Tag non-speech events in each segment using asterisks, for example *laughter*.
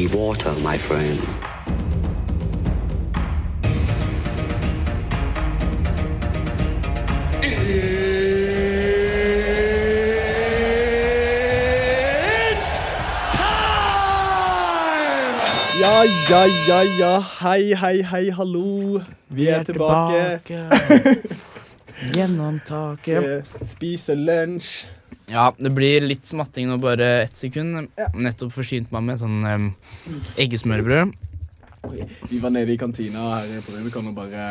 Be water, my friend. Ja, ja, ja, ja. Hei, hei, hei, hallo. Vi er tilbake. *laughs* Gjennom taket. Spiser lunsj. Ja, det blir litt smatting nå, bare ett sekund. Nettopp forsynt meg med sånn um, eggesmørbrød. Vi var nede i kantina her på Rubicon og bare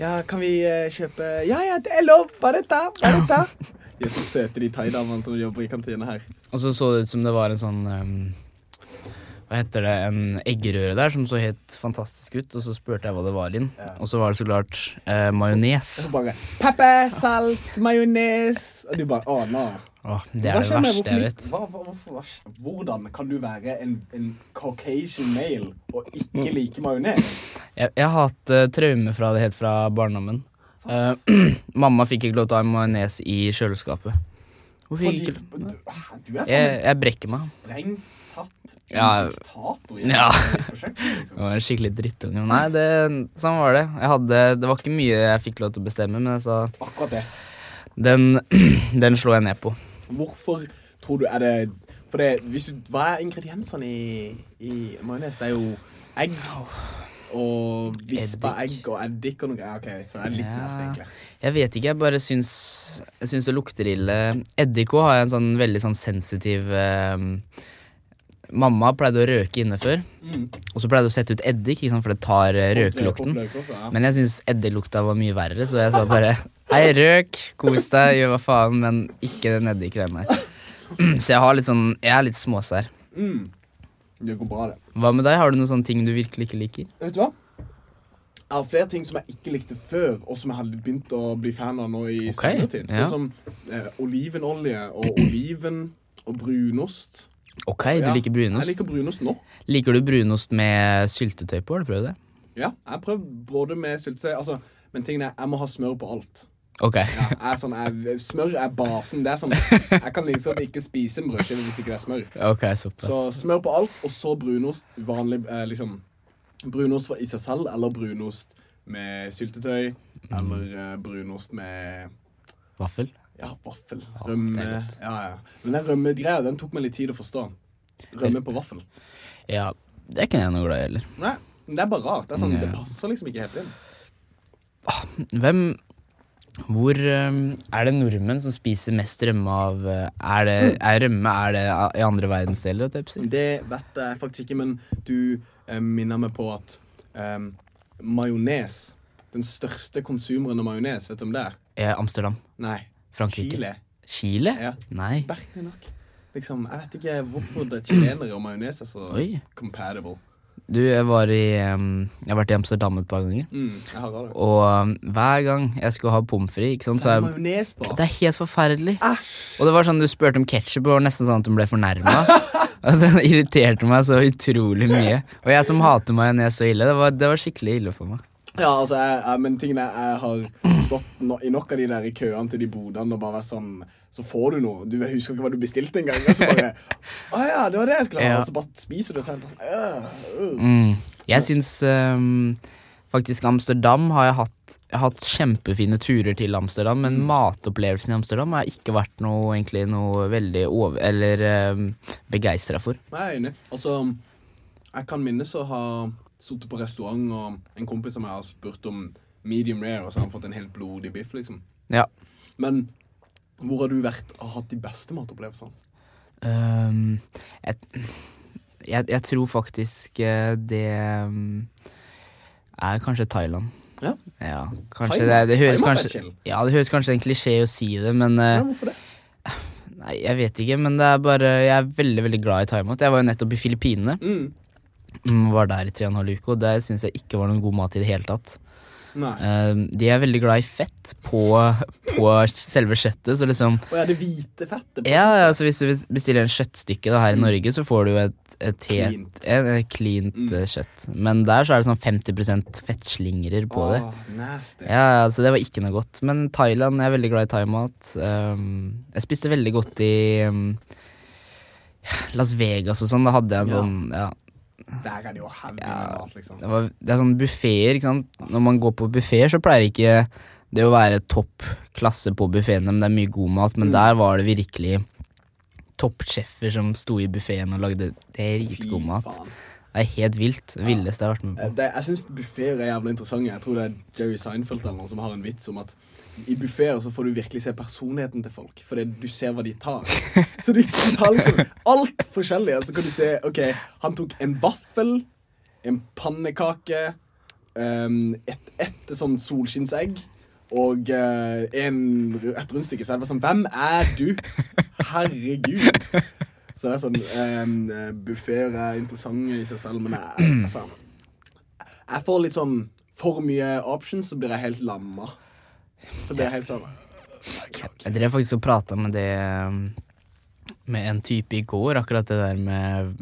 Ja, kan vi uh, kjøpe Ja, ja, det er lov! Bare ta! Bare ta! *laughs* De er så søte, de thaidamene som jobber i kantina her. Og så så det ut som det var en sånn um, Hva heter det? En eggerøre der som så helt fantastisk ut. Og så spurte jeg hva det var inn. Og så var det så klart eh, majones. Pepper, salt, majones Og du bare Å, nå. Åh, det er det verste jeg vet. Hva, hva, hva, hvordan kan du være en, en Caucasian male og ikke like majones? Jeg, jeg har hatt uh, traume fra det helt fra barndommen. Uh, *clears throat* mamma fikk ikke lov til å ha majones i kjøleskapet. Hvorfor Fordi, fikk ikke lov? du er Jeg, jeg brekker meg. strengt tatt en Ja. diktator i *laughs* Ja. Jeg liksom. var en skikkelig drittunge. Nei, det, sånn var det. Jeg hadde, det var ikke mye jeg fikk lov til å bestemme, men jeg sa Akkurat det. den, *clears throat* den slo jeg ned på. Hvorfor tror du er det For det, du, Hva er ingrediensene i, i majones? Det er jo egg og vispa egg og eddik og noe greier. Ok, så det er litt Ja. nest, egentlig. Jeg vet ikke, jeg bare syns, jeg syns det lukter ille. Eddik òg har en sånn veldig sånn sensitiv eh, Mamma pleide å røke inne før, Mm. og så pleide hun å sette ut eddik, sant, for det tar eh, røkelukten. Ja. Men jeg syns eddiklukta var mye verre, så jeg sa bare Hei, røk, kos deg, gjør hva faen, men ikke den eddikgreia der. *clears throat* Så jeg har litt sånn Jeg er litt småsær. Mm. Det går bra, det. Hva med deg? Har du noen sånne ting du virkelig ikke liker? Vet du hva? Jeg har flere ting som jeg ikke likte før, og som jeg hadde begynt å bli fan av nå i okay. senere tid. ja. Sånn som eh, olivenolje og oliven og brunost. Ok, du Ja, liker brunost. Jeg liker brunost nå. Liker du brunost med syltetøy på? Har du prøvd det? Ja, jeg har prøvd både med syltetøy altså, Men tingen er, jeg må ha smør på alt. Ok. Ja, er sånn, jeg, smør er basen. Det er sånn, Jeg kan liksom ikke spise en brødskive hvis ikke det er smør. Ok, såpass. Så smør på alt, og så brunost. Vanlig eh, liksom Brunost for i seg selv, eller brunost med syltetøy. Mm. Eller eh, brunost med Vaffel? Ja, vaffel. Rømme. Ja, ja. Men den rømmegreia den tok meg litt tid å forstå. Rømme på vaffel. Ja, det er ikke jeg noe glad i heller. Nei, men det er bare rart. Det, sånn, det passer liksom ikke helt inn. Hvem Hvor er det nordmenn som spiser mest rømme av øh, Er, det, er rømme er det i andre verdensdeler? Det vet jeg faktisk ikke, men du eh, minner meg på at eh, majones Den største konsumeren av majones, vet du om det er? Eh, Amsterdam. Nei. Frankrike. Chile. Chile? Ja. Nei. Merkelig nok. Liksom, jeg vet ikke hvorfor det chilenere og majones er så Oi. compatible. Du, jeg var i Jeg har vært i Amsterdam et par ganger. Mm, jeg har det. Og hver gang jeg skulle ha pommes frites, sant, Så er er det majones på. Det er helt forferdelig. Æsj! Og det var sånn du spurte om ketsjup, og var nesten sånn at hun ble fornærma. *laughs* det irriterte meg så utrolig mye. Og jeg som hater majones så ille, det var, det var skikkelig ille for meg. Ja, altså, jeg, jeg, men tingen er, jeg har stått no, i nok av de der i køene til de bodene og bare vært sånn Så får du noe. Du husker ikke hva du bestilte engang. Og så bare *laughs* Å ja, det var det jeg skulle ha. Ja. Og så bare spiser du, og så er det bare sånn øh, øh. Mm. Jeg syns um, Faktisk Amsterdam har jeg hatt Jeg har hatt kjempefine turer til Amsterdam, men Mm. matopplevelsen i Amsterdam har jeg ikke vært noe, egentlig noe veldig over... Eller um, begeistra for. Nei, Jeg er enig. Altså, jeg kan minnes å ha sittet på restaurant, og en kompis som jeg har spurt om medium rare, og så har han fått en helt blodig biff, liksom. Ja. Men hvor har du vært og hatt de beste matopplevelsene? Um, jeg, jeg, jeg tror faktisk eh, det um, er kanskje Thailand. Ja. Ja, kanskje Thailand? det, det høres Thailand kanskje. Ja, det høres kanskje en klisjé å si det, men eh, Ja, hvorfor det? Nei, jeg vet ikke, men det er bare Jeg er veldig, veldig glad i thaimat. Jeg var jo nettopp i Filippinene. Mm. Mm, Var der i tre og en halv uke, og der syns jeg ikke var noen god mat i det hele tatt. Um, de er veldig glad i fett på, på selve kjøttet, så liksom Og er det hvite fettet? Ja, altså hvis du bestiller en kjøttstykke da, her i Norge, så får du et, et helt Cleant. cleant Mm. eh, kjøtt. Men der så er det sånn 50% fettslingrer på det. Åh, nasty. Ja, altså det var ikke noe godt. Men Thailand, jeg er veldig glad i thaimat. Um, jeg spiste veldig godt i um, Las Vegas og sånn. Da hadde jeg en Ja. sånn ja, Der er det jo heavy Ja. mat, liksom. det, var, det er sånn buffeer, ikke sant. Når man går på buffeer, så pleier ikke det å være topp klasse på buffeene, men det er mye god mat. Men Mm. der var det virkelig toppsjefer som sto i buffeen og lagde dritgod mat. Det er helt vilt. Det villeste jeg har vært med Eh, på. Det, jeg syns buffeer er jævlig interessante. Jeg tror det er Jerry Seinfeld eller noen som har en vits om at i buffeer så får du virkelig se personligheten til folk, fordi du ser hva de tar. Så de tar liksom alt forskjellig, og så kan du se OK, han tok en vaffel, en pannekake, um, et, et sånn solskinnsegg og eh, en, et rundstykke. Så er det bare sånn Hvem er du? Herregud. Så det er sånn um, Buffeer er interessante i seg selv, men jeg, altså Jeg får litt sånn for mye options, så blir jeg helt lamma. Så ble jeg helt sånn Jeg drev faktisk og prata med det um, Med en type i går, akkurat det der med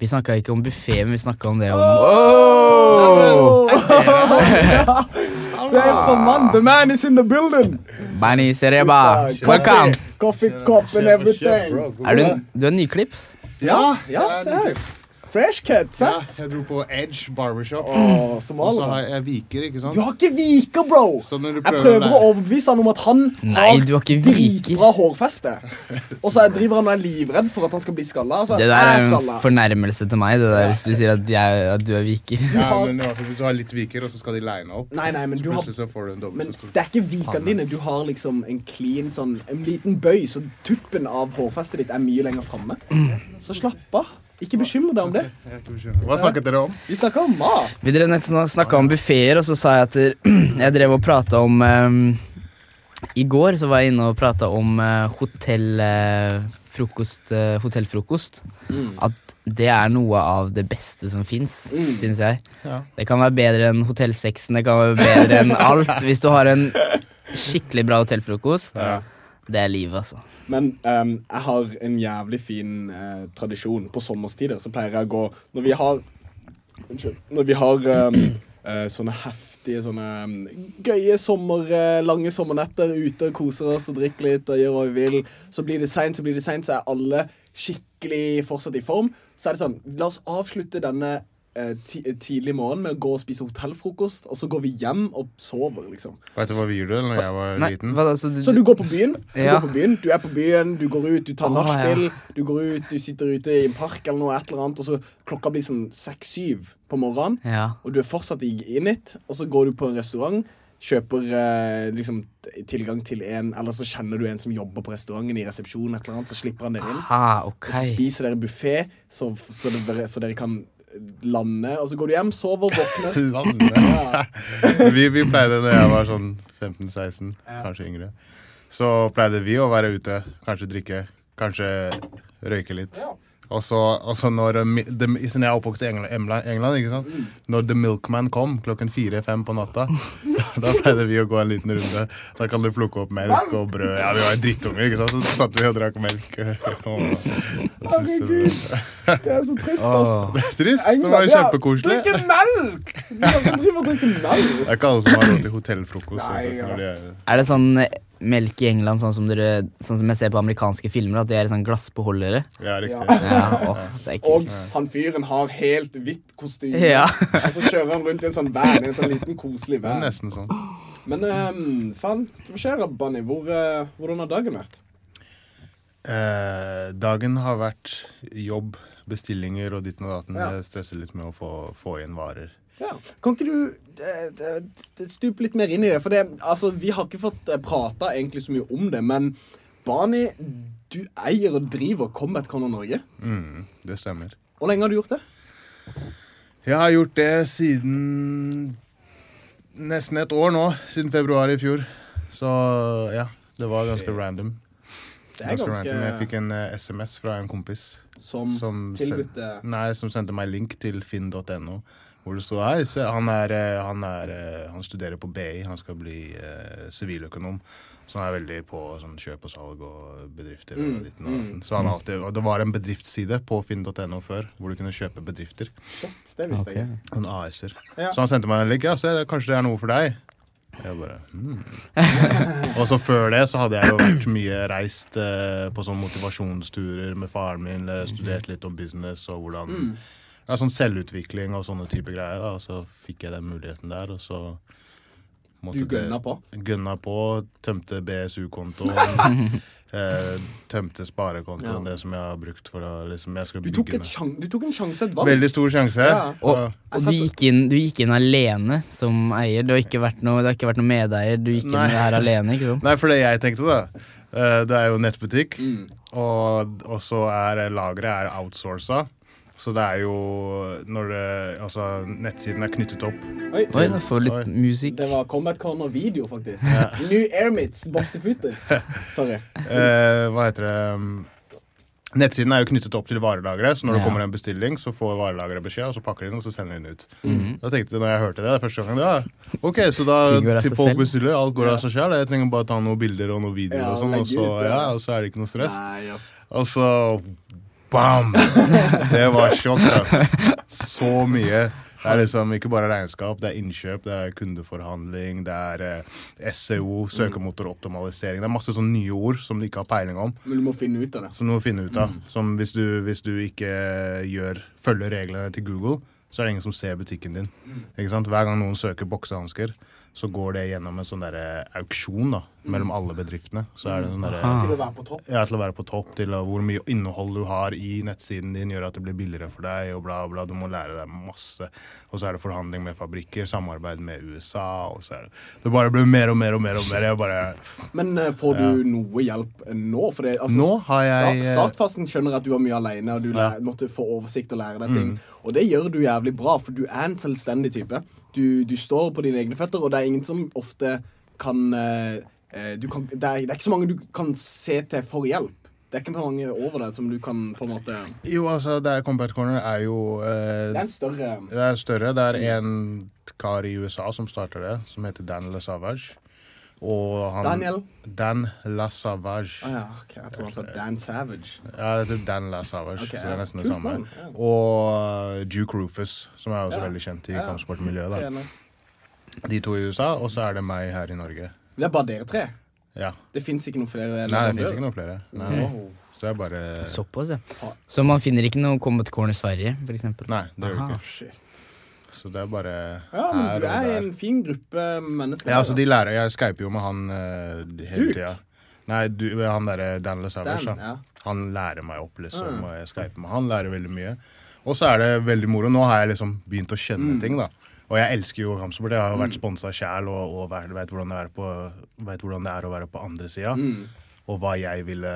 Vi snakka ikke om buffé, men vi snakka om det om Se for mann! The man is in the building! Bani Sereba, welcome! Coffee cup and everything. Er du, du er nyklipt? Ja, ja, se her. Fresh cut, se. Ja, jeg dro på Edge Barbershop. Oh, Og så har jeg viker, ikke sant? Du har ikke viker, bro! Så når du Jeg prøver prøver å overbevise han om at han Nei, du har ikke viker. dritbra hårfeste. Og så driver han og er livredd for at han skal bli skalla. Altså, Det der er en fornærmelse til meg, det der, hvis du sier at, jeg, at du er viker. Ja, men altså, Hvis du har litt viker, og så skal de line opp, Nei, nei, men så du har så får du en dobbelt Men så stor det er ikke vikene dine. Du har liksom en clean sånn En liten bøy, så tuppen av hårfestet ditt er mye lenger framme. Så slapp av. Ikke bekymre deg om det. Hva snakket dere om? Vi snakka om mat. Vi drev snakka om buffeer, og så sa jeg at *clears throat* jeg drev og prata om um, I går så var jeg inne og prata om uh, hotell, Uh, frokost, eh, hotellfrokost. At det er noe av det beste som fins, Mm. syns jeg. Ja. Det kan være bedre enn hotellsexen, det kan være bedre enn alt. *laughs* Hvis du har en skikkelig bra hotellfrokost, Ja. det er livet, altså. Men um, jeg har en jævlig fin uh, tradisjon. På sommerstider så pleier jeg å gå Når vi har Unnskyld. Når vi har um, uh, *clears throat* sånne heftige, sånne um, gøye sommer, uh, lange sommernetter ute og koser oss og drikker litt og gjør hva vi vil, så blir det seint, så blir det seint, så er alle skikkelig fortsatt i form. Så er det sånn La oss avslutte denne tidlig morgen med å gå og spise hotellfrokost, og så går vi hjem og sover, liksom. Vet du hva vi gjorde da jeg var Nei, liten? hva, altså, du, Så du går på byen, du Ja. går på byen, du er på byen, du går ut, du tar nachspiel, ja. du går ut, du sitter ute i en park eller noe, et eller annet, og så klokka blir sånn seks-syv på morgenen, Ja. og du er fortsatt i init, og så går du på en restaurant, kjøper eh, liksom tilgang til en, eller så kjenner du en som jobber på restauranten i resepsjonen, et eller annet, så slipper han dere inn, Aha, okay. og så spiser dere buffet, så, så, dere, så dere kan lande, og så går du hjem, sover, våkner. *laughs* Lande. vi, vi pleide da jeg var sånn 15-16, kanskje yngre, så pleide vi å være ute, kanskje drikke, kanskje røyke litt. Og så, og så når mi- Siden jeg er oppvokst i England, England, England ikke sant? Når The Milkman kom klokken fire-fem på natta, *laughs* da pleide vi å gå en liten runde. Da kan du plukke opp melk og brød. Ja, vi var drittunger, ikke sant? Så satt vi og drakk melk. *laughs* Herregud. Det er så trist, ass. Det er trist. Det England, var ja, kjempekoselig. Drikke melk! Du og melk. Det er ikke alle som har råd til hotellfrokost. Nei, ja. Er det sånn melk i England, sånn som, dere, sånn som jeg ser på amerikanske filmer, at det er i sånn glassbeholdere. Ja, riktig. Ja, det er Og han fyren har helt hvitt kostyme. Ja. *laughs* og så kjører han rundt i en sånn van, en sånn liten koselig van. nesten sånn. Men um, faen, hva skjer Banni? Hvor, uh, hvordan har dagen vært? Eh, dagen har vært jobb, bestillinger og ditten og datten. Ja. Jeg stresser litt med å få, få inn varer. Ja. Kan ikke du eh, eh, stupe litt mer inn i det? For det, altså, vi har ikke fått eh, prata egentlig så mye om det, men Bani, du eier og driver Comet Corner Norge. Mm, det stemmer. Hvor lenge har du gjort det? Jeg har gjort det siden nesten et år nå. Siden februar i fjor. Så ja, det var ganske random. Det er ganske random. Jeg fikk en uh, SMS fra en kompis som, som, tilbudt sen- eh, nei, som sendte meg link til finn.no. Hvor det står her. han, er, eh, han, er, eh, han studerer på BI, han skal bli eh, siviløkonom. så han er veldig på sånn, kjøp og salg og bedrifter. Mm, Og liten, og datten. Så han alltid, og det var en bedriftsside på finn.no før hvor du kunne kjøpe bedrifter. shit, det visste jeg ikke. AS-er. Ja. Så han sendte meg en link. Ja, se, kanskje det er noe for deg. Jeg bare hmm. *laughs* Og så før det så hadde jeg jo vært mye reist eh, på sånn motivasjonsturer med faren min. eh, Studert litt om business og hvordan Mm. Ja, Sånn selvutvikling og sånne type greier. Da. Og så fikk jeg den muligheten der, og så Du gønna på? Gønna på. Tømte BSU-kontoen. *laughs* eh, tømte sparekontoen, Ja. det som jeg har brukt for å liksom Jeg skal Du tok, ned. du tok en sjanse, et valg. Veldig stor sjanse. Ja. Og, Ja. og du, gikk inn, du gikk inn alene som eier. Det har ikke vært noe, ikke vært noe medeier. Du gikk Nei. inn her alene, ikke sant? Nei, for det jeg tenkte, da eh, Det er jo nettbutikk, Mm. og, og så er lageret er outsourca. Så det er jo når det, Altså, nettsiden er knyttet opp. Oi, Oi, da får Oi. litt musikk. det var Combat Corner video, faktisk. *laughs* New Airmits bokseputer. *laughs* Sorry. Eh, hva heter det Nettsiden er jo knyttet opp til varelageret, så når det kommer en bestilling, så får varelageret beskjed, og så pakker de den, og så sender de den ut. Mhm. Da tenkte jeg, når jeg hørte det, det første gangen, ja, ok, så da til folk bestiller, alt går av seg selv, jeg trenger bare ta noen bilder og noen videoer Ja, og sånn, og så, ja, og så er det ikke noe stress. Nei, yes. Og så Bam! Det var sjokk, ass. Så mye. Det er liksom ikke bare regnskap, det er innkjøp, det er kundeforhandling, det er eh, SEO, søkemotoroptimalisering. Det er masse sånne nye ord som du ikke har peiling om. Men du må finne ut av det. Som du må finne ut av. Som hvis du, hvis du ikke gjør, følger reglene til Google, så er det ingen som ser butikken din. Ikke sant? Hver gang noen søker boksehansker, så går det gjennom en sånn der auksjon da, mellom alle bedriftene. Så er det sånn derre Til å være på topp. ja, til å være på topp, til hvor mye innhold du har i nettsiden din, gjør at det blir billigere for deg, og bla, bla. Du må lære deg masse. Og så er det forhandling med fabrikker, samarbeid med USA, og så er det Det bare blir mer og mer og mer og mer. Bare Men eh, får du noe hjelp nå? For det, altså, Nå har jeg, eh, Startfasen skjønner at du var mye alene, og du Ja. måtte få oversikt og lære deg ting. Og det gjør du jævlig bra, for du er en selvstendig type. Du, du står på dine egne føtter, og det er ingen som ofte kan, eh, eh, du kan det, er, det er ikke så mange du kan se til for hjelp. Det er ikke mange over deg som du kan på en måte Jo, altså, det er Combat Corner er jo eh, Det er en større Det er større. Det er en kar i USA som starter det, som heter Dan LaSavage. Og han Daniel? Dan LaSavage. ah, ja, okay. Jeg tror han sa Dan Savage. Ja, det er Dan LaSavage, Okay, så det er nesten det samme. ja. Og uh, Duke Rufus, som er også Ja. veldig kjent i Ja. kampsportmiljøet. De to i USA, og så er det meg her i Norge. Det er bare dere tre. Ja. Det fins ikke noen flere Nei, det fins ikke noen flere. Nei. Wow. Så det er bare Såpass, ja. Så man finner ikke noe Comet Corn i Sverige, eksempel? Nei, det gjør du ikke. Shit. Så det er bare Ja, men her du og er der. en fin gruppe mennesker. Ja, altså, de lærer Jeg skyper jo med han uh, hele tida. Nei, du, han derre Dan LaSavage, Dan, ja. Han lærer meg opp, liksom, Mm. og jeg skyper med han. Lærer veldig mye. Og så er det veldig moro. Nå har jeg liksom begynt å kjenne Mm. ting, da. Og jeg elsker jo kampsport. Jeg har jo vært sponsa sjæl og, og vet, hvordan hvordan det er å være på andre sida. Mm. Og hva jeg ville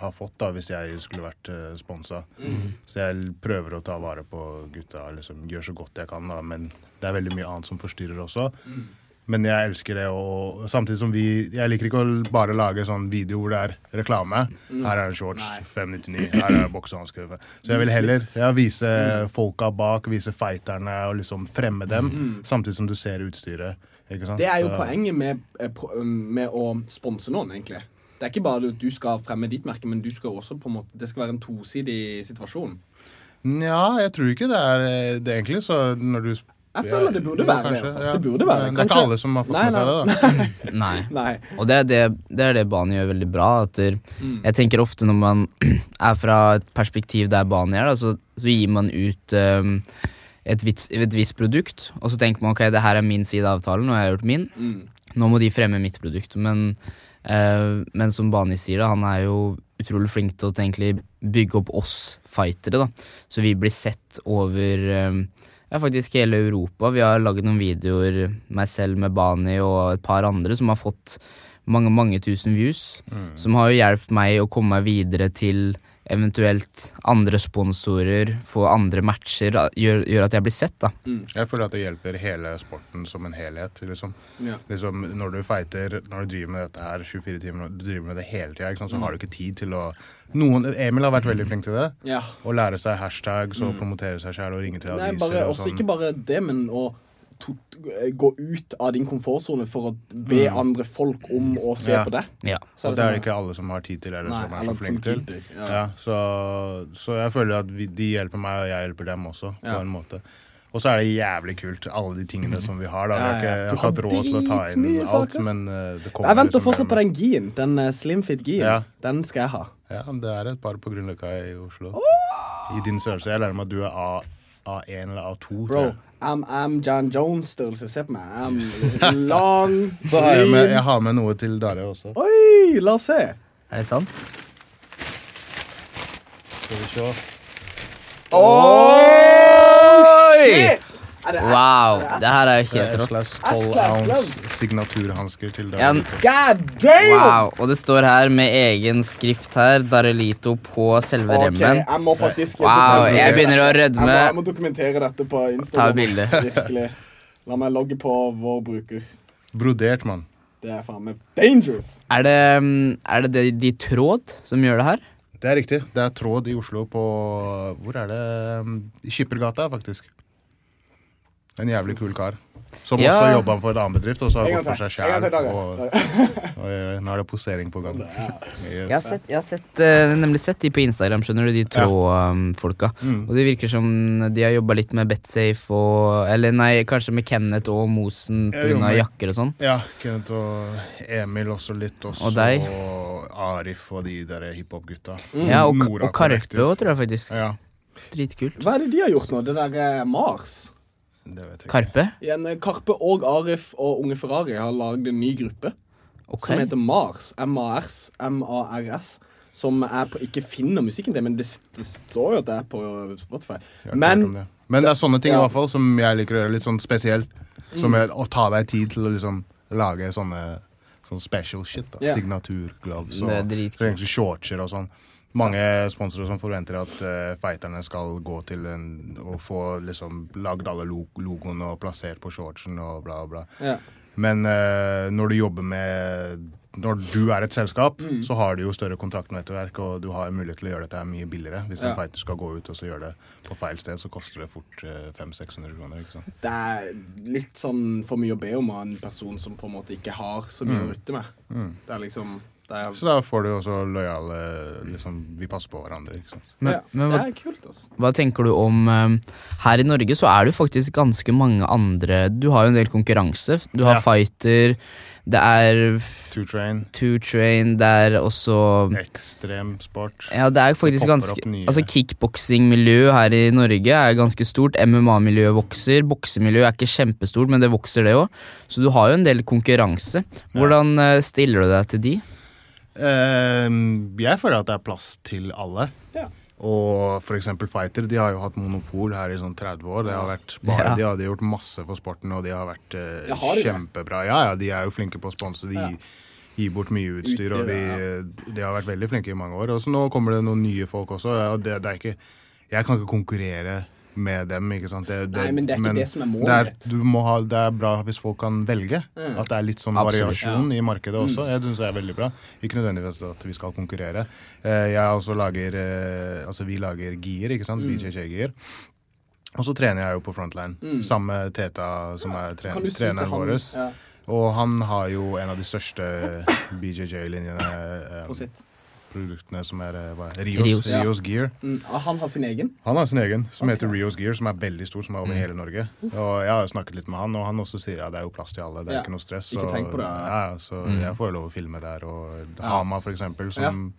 ha fått da hvis jeg skulle vært uh, sponsa. Mm. Så jeg prøver å ta vare på gutta, liksom gjør så godt jeg kan, da. Men det er veldig mye annet som forstyrrer også. Mm. Men jeg elsker det, og samtidig som vi Jeg liker ikke å bare lage sånn video hvor det er reklame. Her er en shorts, Mm. Nei. 599. Her er boksehansker. Så jeg vil heller ja, vise folka bak, vise fighterne og liksom fremme dem, samtidig som du ser utstyret. Det er jo poenget med, eh, med å sponse noen, egentlig. Det er ikke bare at du skal fremme ditt merke, men du skal også på en måte, det skal være en tosidig situasjon. Ja, jeg tror ikke det er det egentlig. Så når du Jeg føler det burde være det. kanskje, ja. Det burde være Det er ikke alle som har fått Nei, med seg det, da. *laughs* Nei. Nei. Og det er det, det, er det Bani gjør veldig bra. At der, Mm. Jeg tenker ofte når man *clears throat* er fra et perspektiv der Bani er, da, så, så gir man ut um, et, vits, et visst produkt, og så tenker man ok, det her er min side av avtalen, og jeg har gjort min. Mm. Nå må de fremme mitt produkt. Men, eh, men som Bani sier, da, han er jo utrolig flink til å egentlig bygge opp oss fightere. da Så vi blir sett over eh, ja, faktisk hele Europa. Vi har laget noen videoer, meg selv med Bani og et par andre, som har fått mange mange tusen views. Som har jo hjulpet meg å komme meg videre til eventuelt andre sponsorer, få andre matcher, gjør, gjør at jeg blir sett. da Jeg føler at det hjelper hele sporten som en helhet. Liksom. Ja. Liksom, når du fighter, når du driver med dette her 24 timer, du driver med det hele tida, så mm. så har du ikke tid til å noen, Emil har vært veldig flink til det. Ja. Å lære seg hashtags og promotere seg sjæl og ringe til Nei, aviser. bare, og sånn. ikke bare det, men å gå ut av din komfortsone for å be andre folk om å se Ja. på det. Ja. Så Og det er det sånn- ikke alle som har tid til, eller Nei, som er så flinke til. Ja. Ja, så, så jeg føler at vi, de hjelper meg, og jeg hjelper dem også, på en måte. Og så er det jævlig kult, alle de tingene som vi har. da. Har Ja, ikke, jeg har har ikke hatt råd til å ta inn alt, men eh, det kommer Jeg venter fortsatt på den gien. Den uh, slimfit gien. Ja. Den skal jeg ha. Ja, det er et par på Grünerløkka i Oslo. I din størrelse. Jeg lærer meg at du er A, A1 eller A2. tror Bro. I'm, I'm John Jones-størrelse. Se på meg. I'm lang, *laughs* Så har jeg, med, jeg har med noe til Darre også. Oi, la oss se. Er det sant? Skal vi se. Oi! Det Wow, det her er jo helt rått. slags S-class 12 gloves. ounce signaturhansker til Ja, God damn! Wow, og det står her med egen skrift her, Darelito på selve Ok, remmen. jeg må faktisk Wow, jeg begynner å Jeg må, rødme. jeg må dokumentere dette på Ta Instagram. bilde. *laughs* La meg logge på vår bruker. Brodert, mann. Det er faen meg dangerous. Er det, mm, er det de, de tråd som gjør det her? Det er riktig. Det er Tråd i Oslo på Hvor er det? I Skippergata, faktisk. En jævlig kul kar. Som Ja. også jobba for en annen bedrift, og så har gått for seg sjæl. Og, *laughs* og, eh, nå er det posering på gang. Jeg har, sett, jeg har sett, uh, nemlig sett de på Instagram, skjønner du, de trådfolka. Mm. Og det virker som de har jobba litt med Betsafe og Eller nei, kanskje med Kenneth og Mosen pga. jakker og sånn. Ja, Kenneth og Emil også litt. Også, Og deg. og Arif og de der hiphop-gutta. Ja, og, Nora og Karpe òg, tror jeg faktisk. Ja, Dritkult. Hva er det de har gjort nå? Det der eh, Mars? Karpe? Igjen, eh, Karpe og Arif og Unge Ferrari har lagd en ny gruppe okay. som heter Mars. M-A-R-S. M-A-R-S. Som jeg på, ikke finner musikken til, men det, det står jo at det er på Spotify. Men det. Men det er sånne ting i hvert fall som jeg liker å gjøre litt sånn spesiell. Som Mm. er å ta deg tid til å liksom lage sånne sånn special shit. da yeah. Signaturgloves Det og shortser og sånn. Mange sponsorer som forventer at uh, fighterne skal gå til en og få liksom lagd alle lo logoene og plassert på shortsen og bla, bla. ja. Men uh, når du jobber med Når du er et selskap, Mm. så har du jo større kontaktnettverk, og du har mulighet til å gjøre dette mye billigere. Hvis Ja. en fighter skal gå ut og så gjøre det på feil sted, så koster det fort uh, 500-600 kroner. ikke sant? Det er litt sånn for mye å be om av en person som på en måte ikke har så mye å rutte med. Det er liksom er, Så da får du også lojale liksom, Vi passer på hverandre. ikke sant? Men, ja, men det er kult, altså. hva tenker du om eh, Her i Norge så er det jo faktisk ganske mange andre Du har jo en del konkurranse. Du har Ja. Fighter, det er Two train, Two Train, det er også ekstremsport. Ja, det er faktisk ganske. Altså Kickboksingmiljøet her i Norge er ganske stort. MMA-miljøet vokser. Boksemiljøet er ikke kjempestort, men det vokser, det òg. Så du har jo en del konkurranse. Hvordan eh, stiller du deg til de? Eh, jeg føler at det er plass til alle. Ja. Og eksempel Fighter, de har jo hatt monopol her i sånn 30 år. Det har vært bare, Ja. De har gjort masse for sporten, og de har vært uh, har de kjempebra. Ja, ja, de er jo flinke på å sponse. De Ja. gir bort mye utstyr, og de, Utstyr, de har vært veldig flinke i mange år. Og så nå kommer det noen nye folk også. Ja, og det, det er ikke, jeg kan ikke konkurrere med dem, ikke sant. Det, Nei, men det er ikke det som er målet det er, du må ha, det er bra hvis folk kan velge. Mm. At det er litt sånn Absolutt. variasjon i markedet også. Jeg synes det er veldig bra. Ikke nødvendigvis at vi skal konkurrere. Eh, Jeg også lager eh, Altså, vi lager gear, ikke sant? Mm. BJJ-gear. Og så trener jeg jo på frontline. Mm. Samme Teta, som er tren Kan du si treneren vår. Ja, Og han har jo en av de største BJJ-linjene på eh, sitt. Produktene som er eh, hva, er- Rios, Rios. Rios, Gear. Mm, ah, han har sin egen. Han har sin egen, som heter Rios Gear, som er veldig stor, som er over hele Norge. Og jeg har snakket litt med han, og han også sier ja, det er jo plass til alle, det er Ja. ikke noe stress. Ikke og- tenk på det. Ja, så jeg får jo lov å filme der, og Hama for eksempel, som,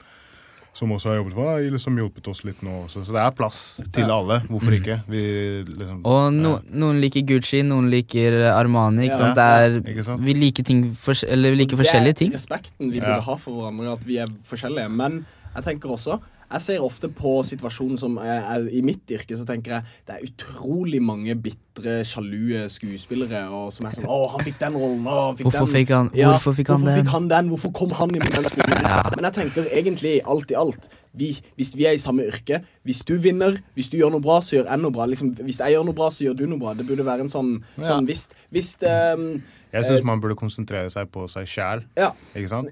som også har jobbet for, har liksom hjulpet oss litt nå også. Så det er plass til Ja. alle, hvorfor ikke? Vi liksom Og no, noen liker Gucci, noen liker Armani. Ikke Ja. sant? Det er, Ikke sant? vi liker ting for, eller vi liker forskjellige ting. Det er respekten vi Ja. burde ha for hverandre, at vi er forskjellige. Men jeg tenker også jeg ser ofte på situasjonen som er, er, I mitt yrke så tenker jeg det er utrolig mange bitre, sjalue skuespillere og som er sånn 'Å, han fikk den rollen. Å, han fikk Hvorfor den. fikk han- hvorfor fikk han hvorfor? Fikk han den? Hvorfor kom han inn på den skuespilleren? Men jeg tenker egentlig alt i alt vi, Hvis vi er i samme yrke Hvis du vinner, hvis du gjør noe bra, så gjør jeg noe bra. Liksom, hvis jeg gjør noe bra, så gjør du noe bra. Det burde være en sånn, Ja. sånn Hvis, hvis ehm, Jeg syns man burde konsentrere seg på seg sjæl. Ja. Ikke sant?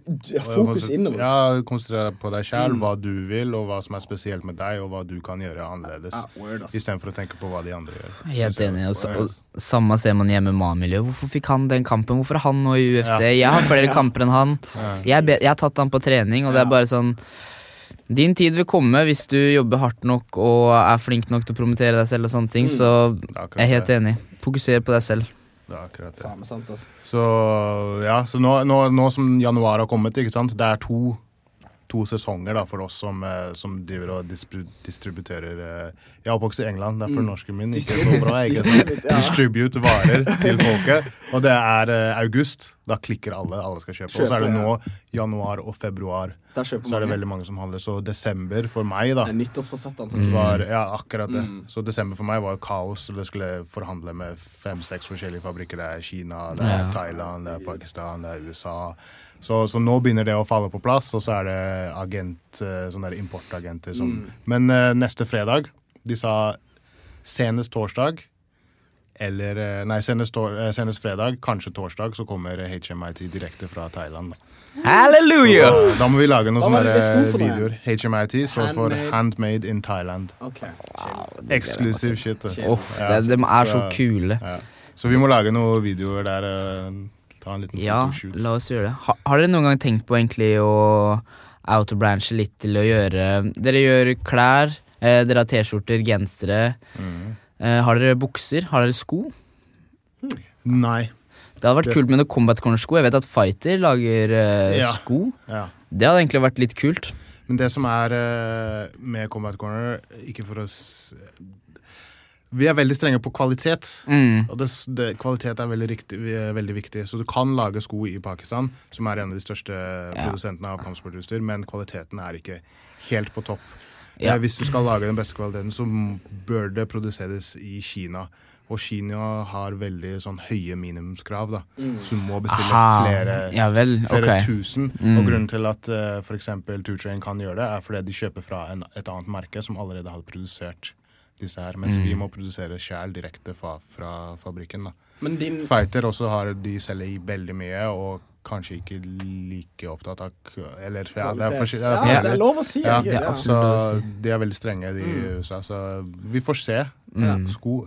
Fokus innover. Ja, konsentrere deg på deg sjæl, Mm. hva du vil, og hva som er spesielt med deg, og hva du kan gjøre annerledes. Ja. Istedenfor å tenke på hva de andre gjør. Helt enig. Og, og samme ser man i MMA-miljøet. Hvorfor fikk han den kampen? Hvorfor er han nå i UFC? Ja. Jeg har flere *laughs* kamper enn han. Ja. Jeg, jeg har tatt han på trening, og det er bare sånn Din tid vil komme hvis du jobber hardt nok og er flink nok til å promotere deg selv og sånne ting, Mm. så er jeg er helt enig. Fokuser på deg selv. Det er akkurat det. Faen sant, altså. Så ja, så nå, nå, nå som januar har kommet, det er to, to sesonger da, for oss som, eh, som driver og distribu distributerer eh, Jeg er oppvokst i England, derfor Mm. norsken min ikke *laughs* så bra. Sant? Distribute, varer til folket. Og det er eh, august. Da klikker alle. Alle skal kjøpe. Og så er det nå januar og februar. Der Så er det veldig mange som handler. Så desember for meg, da som var, ja, akkurat det. Mm. Så desember for meg var kaos. Det skulle forhandle med fem-seks forskjellige fabrikker. Det er Kina, det er Ja. Thailand, det er Pakistan, det er USA. Så, så nå begynner det å falle på plass, og så er det agent, eh, sånne der importagenter som Mm. Men eh, neste fredag De sa senest torsdag eller eh, Nei, senest, eh, senest fredag, kanskje torsdag, så kommer HMIT direkte fra Thailand. Da. Halleluja! Så Da må vi lage noen sånne videoer. HMIT står for Handmade- in Thailand. OK. Exclusive shit. ass. Uff, Ja, det, de er så kule. Ja. Så vi må lage noen videoer der. eh, ta en liten Ja, photoshoot. la oss gjøre det. Ha, har dere noen gang tenkt på egentlig å autobranche litt til å gjøre Dere gjør klær, eh, dere har T-skjorter, gensere. Mhm. Eh, har dere bukser? Har dere sko? Nei. Det hadde vært kult med noen Combat Corner-sko. Jeg vet at Fighter lager eh, Ja. sko. Ja. Det hadde egentlig vært litt kult. Men det som er eh, med Combat Corner Ikke for å Vi er veldig strenge på kvalitet. Mm. Og det, det, kvalitet er veldig, riktig, er veldig viktig. Så du kan lage sko i Pakistan, som er en av de største produsentene av kampsportutstyr, men kvaliteten er ikke helt på topp. Ja. Eh, Hvis du skal lage den beste kvaliteten, så bør det produseres i Kina. Og Kina har veldig sånn høye minimumskrav, da. Så du må bestille Aha. flere, Ja vel, flere tusen. Mm. Og grunnen til at uh, f.eks. Tutrain Train kan gjøre det, er fordi de kjøper fra en, et annet merke som allerede har produsert disse her, mens Mm. vi må produsere sjæl direkte fra, fra fabrikken. da. Men din Fighter også har de selger i veldig mye, og kanskje ikke like opptatt av k- Eller ja, det er kvalitet. Ja, ja, det er lov å si. Ja, er Ja. Så de er veldig strenge, de i USA. Så vi får se. Mm. Sko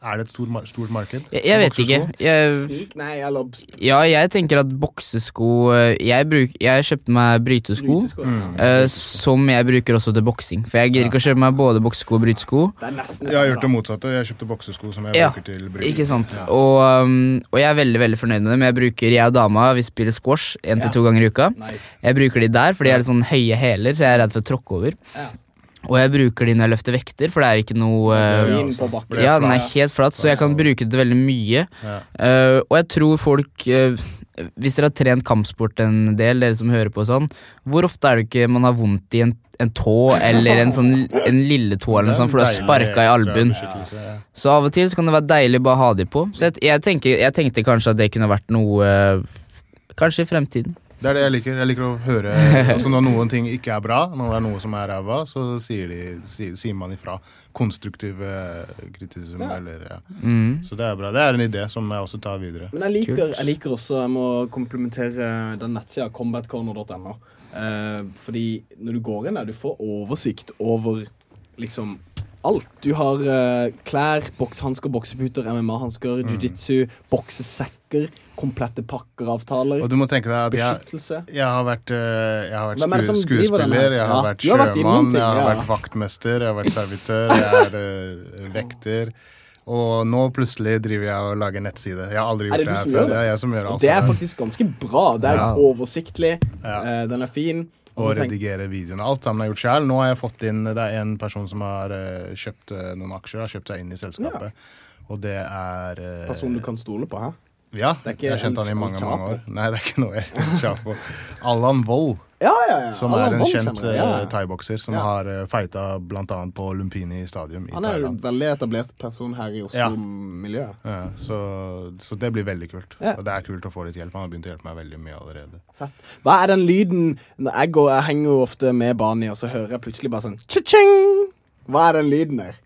Er det et stort, mar stort marked? Jeg, jeg vet ikke. Jeg, Sneak, nei, jeg ja, jeg tenker at boksesko eh, Jeg, bruk, jeg kjøpte meg brytesko. brytesko. Mm. uh, som jeg bruker også til boksing. For jeg gidder ikke å kjøpe meg både boksesko og brytesko. Det er nesten Jeg har gjort det motsatte. Jeg kjøpte boksesko som jeg Ja, bruker til bryting. Ikke sant? Ja. Og, um, og jeg er veldig veldig fornøyd med dem. Jeg bruker, jeg og dama vi spiller squash én til to ganger i uka. Nice. Jeg bruker de der, for de er litt sånn høye hæler, så jeg er redd for å tråkke over. Og jeg bruker de når jeg løfter vekter, for det er ikke noe det Ja, den er helt flat, så jeg kan bruke det veldig mye. Eh, og jeg tror folk uh, Hvis dere har trent kampsport en del, dere som hører på sånn, hvor ofte er det ikke man har vondt i en, en tå eller en sånn en lille tå eller noe sånt, for du har sparka i albuen? Så av og til så kan det være deilig bare å ha de på. Så jeg, jeg, tenker, jeg tenkte kanskje at det kunne vært noe Kanskje i fremtiden. Det er det jeg liker. Jeg liker å høre *laughs* altså Når noen ting ikke er bra, når det er noe som er ræva, så sier, de, sier, sier man ifra. Konstruktiv eh, kritisisme, Ja. eller ja. Mm. Så det er bra. Det er en idé som jeg også tar videre. Men jeg liker, jeg liker også Jeg må komplementere den nettsida combatcorner.no. Eh, fordi når du går inn der, du får oversikt over liksom alt. Du har eh, klær, bokshansker, bokseputer, MMA-hansker, jiu-jitsu, boksesekker, komplette pakkeravtaler, Og du må tenke deg at jeg, beskyttelse. jeg har vært, eh, jeg har vært sku, her? skuespiller, jeg har Ja, vært sjømann, jeg har vært vaktmester, jeg har vært servitør, jeg er uh, vekter. Og nå plutselig driver jeg og lager nettside. Jeg har aldri det gjort det her før. det? Det er jeg som gjør alt det er faktisk ganske bra. Det er Ja. oversiktlig, Ja. eh, den er fin. Og redigere videoene. Alt sammen er gjort sjøl. Nå har jeg fått inn Det er en person som har kjøpt noen aksjer, har kjøpt seg inn i selskapet. Og det er person du kan stole på, hæ? Ja, jeg har kjent han i mange, Chapo. mange år. Nei, det er ikke noe jeg på. Allan Wold, Ja, ja, ja. som Alan er en Wold kjent eh, thaibokser, som har uh, fighta bl.a. på Lumpini Stadium i Han er jo en veldig etablert person her i Oslo-miljøet. Ja, så, så det blir veldig kult. Og det er kult å få litt hjelp. Han har begynt å hjelpe meg veldig mye allerede. Fett. Hva er den lyden jeg, går, jeg henger jo ofte med Bani, og så hører jeg plutselig bare sånn Cha-ching! Hva er den lyden der?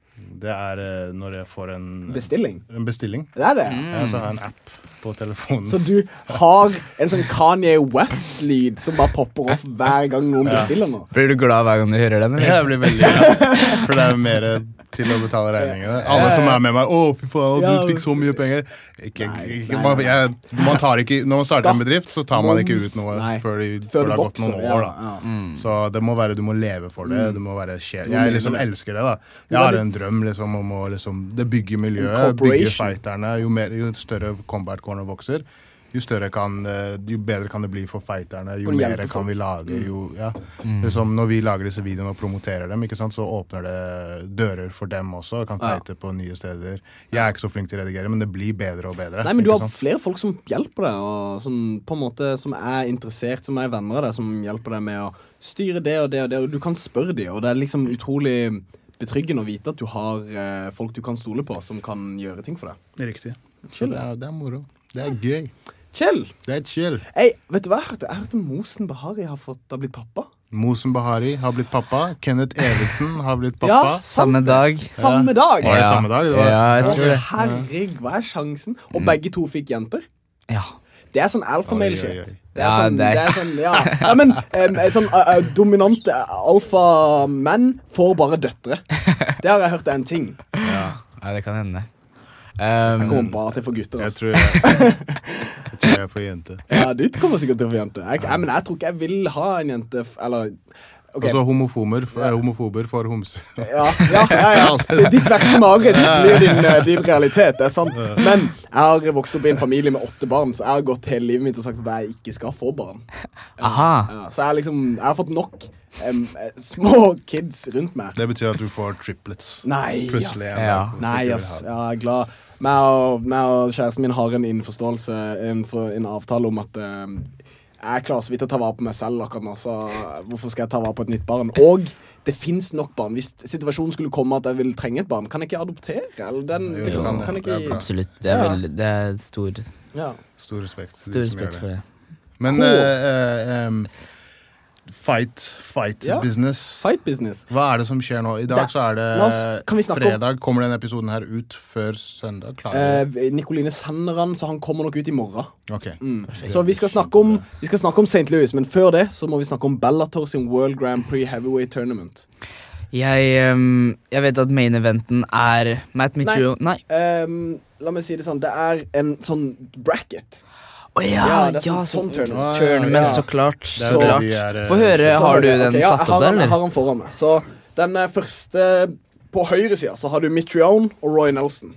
Det er eh, når jeg får en, Bestilling? en bestilling. Det er det? Ja, så har jeg en app på telefonen. Så du har en sånn Kanye West-lyd som bare popper opp hver gang noen bestiller noe? Blir du glad hver gang du hører den? Eller? jeg blir veldig glad. For det er mer til å betale regningene. Alle som er med meg 'Å, fy faen, du fikk så mye penger'. Ikke, ikke, man, jeg, man tar ikke, når man starter en bedrift, så tar man ikke ut noe før, de, Før det har gått noen år. da. Så det må være, du må leve for det. Du må være skje. Jeg liksom elsker det. da Jeg har en drøm liksom om å liksom Det bygger miljøet, bygger fighterne. Jo, mer, jo større combat corner vokser, jo større kan eh, Jo bedre kan det bli for fighterne. Jo mer kan folk. vi lage. Jo, ja. liksom, når vi lager disse videoene og promoterer dem, ikke sant, så åpner det dører for dem også. Kan Ja. på nye steder. Jeg er ikke så flink til å redigere, men det blir bedre og bedre. Nei, men du har sant? flere folk som hjelper deg, og som på en måte Som er interessert, som er venner av deg, som hjelper deg med å styre det og det og det, og du kan spørre dem, og det er liksom utrolig betryggende å vite at du har eh, folk du kan stole på, som kan gjøre ting for deg. Riktig. Så det er, det er moro. Det er gøy. Kjell! Det er chill. Hey, vet du hva jeg hørte? Jeg hørte Mosen Bahari har, fått, har blitt pappa. Mosen Bahari har blitt pappa. Kenneth Evensen har blitt pappa. Ja. Samme dag. Samme dag! Var det samme dag? Det var, Ja, jeg tror det. herregud, hva er sjansen? Og begge to fikk jenter. Ja. Det er sånn alfamale-shit. Det er Ja, sånn, det er- sånn ja. ja, men um, sånn uh, dominante alfamenn får bare døtre. Det har jeg hørt er en ting. ja. det kan hende. Jeg Um, kommer bare til å få gutter. Jeg tror jeg, jeg, tror jeg får jente. *laughs* Ja, du kommer sikkert til å få jente. Jeg, jeg, men jeg tror ikke jeg vil ha en jente Eller Okay. Altså homofomer, for, f- homofober for homse. *laughs* Ja, ja, ja, ja. *laughs* Det, ditt verste mareritt blir din, eh, din realitet. Det er sant. Men jeg har vokst opp i en familie med åtte barn, så jeg har gått hele livet mitt og sagt at jeg ikke skal få barn. aha. Ja, så jeg, liksom, jeg har fått nok eh, små kids rundt meg. Det betyr at du får triplets. Nei, Plutselig. ass. en Ja. Nei, ass. Yes. Ja, jeg er glad. Meg og, meg og kjæresten min har en innforståelse, en, for, en avtale om at uh, jeg klarer så vidt å ta vare på meg selv akkurat nå, så hvorfor skal jeg ta vare på et nytt barn? Og det fins nok barn. Hvis situasjonen skulle komme at jeg vil trenge et barn, kan jeg ikke adoptere? Eller den, Jo, liksom, kan kan jeg ikke. Absolutt. Det er, vel, det er stor, ja. Stor respekt. stor de som gjør respekt for det. Men Cool. uh, uh, em, fight, fight Ja. business. Fight business. Hva er det som skjer nå? I dag Det- så er det oss- fredag. Kommer denne episoden her ut før søndag? Klarer Eh, Nikoline sender han, så han kommer nok ut i morgen. Ok. Mm. Så vi skal, snakke om, vi skal snakke om St. Louis, men før det så må vi snakke om Bellator sin World Grand Prix Heavyweight Tournament. Jeg, um, jeg vet at main eventen er Matt Mitchell Nei. Ehm, la meg si det sånn, det er en sånn bracket. Å ja, Ja, er ja, sånn- turn. Ja, ja, tournament, så klart. Så klart. eh, Få høre, Så har du den okay, ja, satt opp der, eller? Jeg har den foran meg. Så den eh, første På høyre sida så har du Mitrione og Roy Nelson.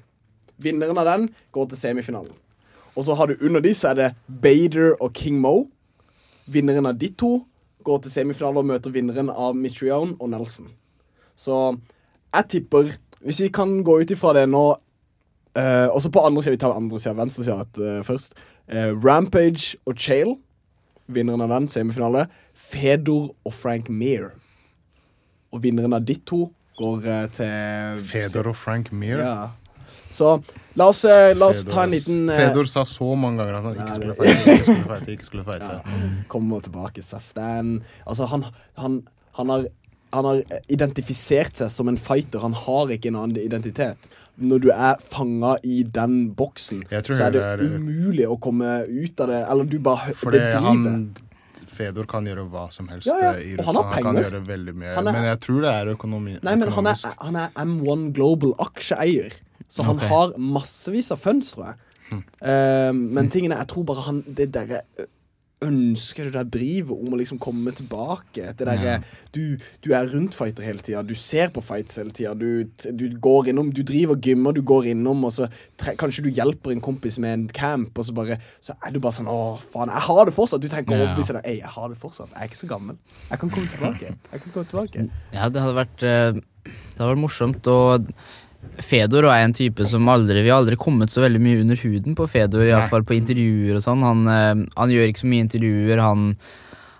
Vinneren av den går til semifinalen. Og så har du under de så er det Bader og King Mo. Vinneren av de to går til semifinale og møter vinneren av Mitrione og Nelson. Så jeg tipper Hvis vi kan gå ut ifra det nå Og så på andre sida, vi tar andre sida, venstre sida uh, først. Eh, Rampage og Chale. Vinneren av den, semifinale. Fedor og Frank Mir. Og vinneren av ditt to går eh, til Fedor og Frank Mir. Ja. Så la oss, eh, la oss ta en liten eh, Fedor sa så mange ganger at han ikke skulle feite. Ikke skulle feite. ikke skulle feite. Ja. Kommer tilbake, Seff. Altså, han, han, han har han har identifisert seg som en fighter. Han har ikke en annen identitet. Når du er fanga i den boksen, så er det, er- umulig å komme ut av det. Eller du bare Fordi Det driver. han Fedor kan gjøre hva som helst Ja, ja, eh, i han Russland. har Han, kan gjøre veldig mye. Er- men jeg tror det er økonomi, Nei, men han er, økonomisk. han er M1 Global aksjeeier. Så han okay. har massevis av funds, tror jeg. Hm. Uh, men tingene, jeg tror bare han Det derre ønsket det der drivet om å liksom komme tilbake. Det der, Ja. du, du er rundt fighter hele tida. Du ser på fights hele tida. Du, du går innom Du driver gymmer, du går innom, og så tre, kanskje du hjelper en kompis med en camp, og så bare Så er du bare sånn Å, faen, jeg har det fortsatt. Du tenker å Ja. overbevise deg. Jeg har det fortsatt. Jeg er ikke så gammel. Jeg kan komme tilbake. Jeg kan komme tilbake. Ja, det hadde vært eh, Det hadde vært morsomt, og Fedor er en type som aldri Vi har aldri kommet så veldig mye under huden på Fedor, iallfall på intervjuer og sånn. Han, eh, han gjør ikke så mye intervjuer, han,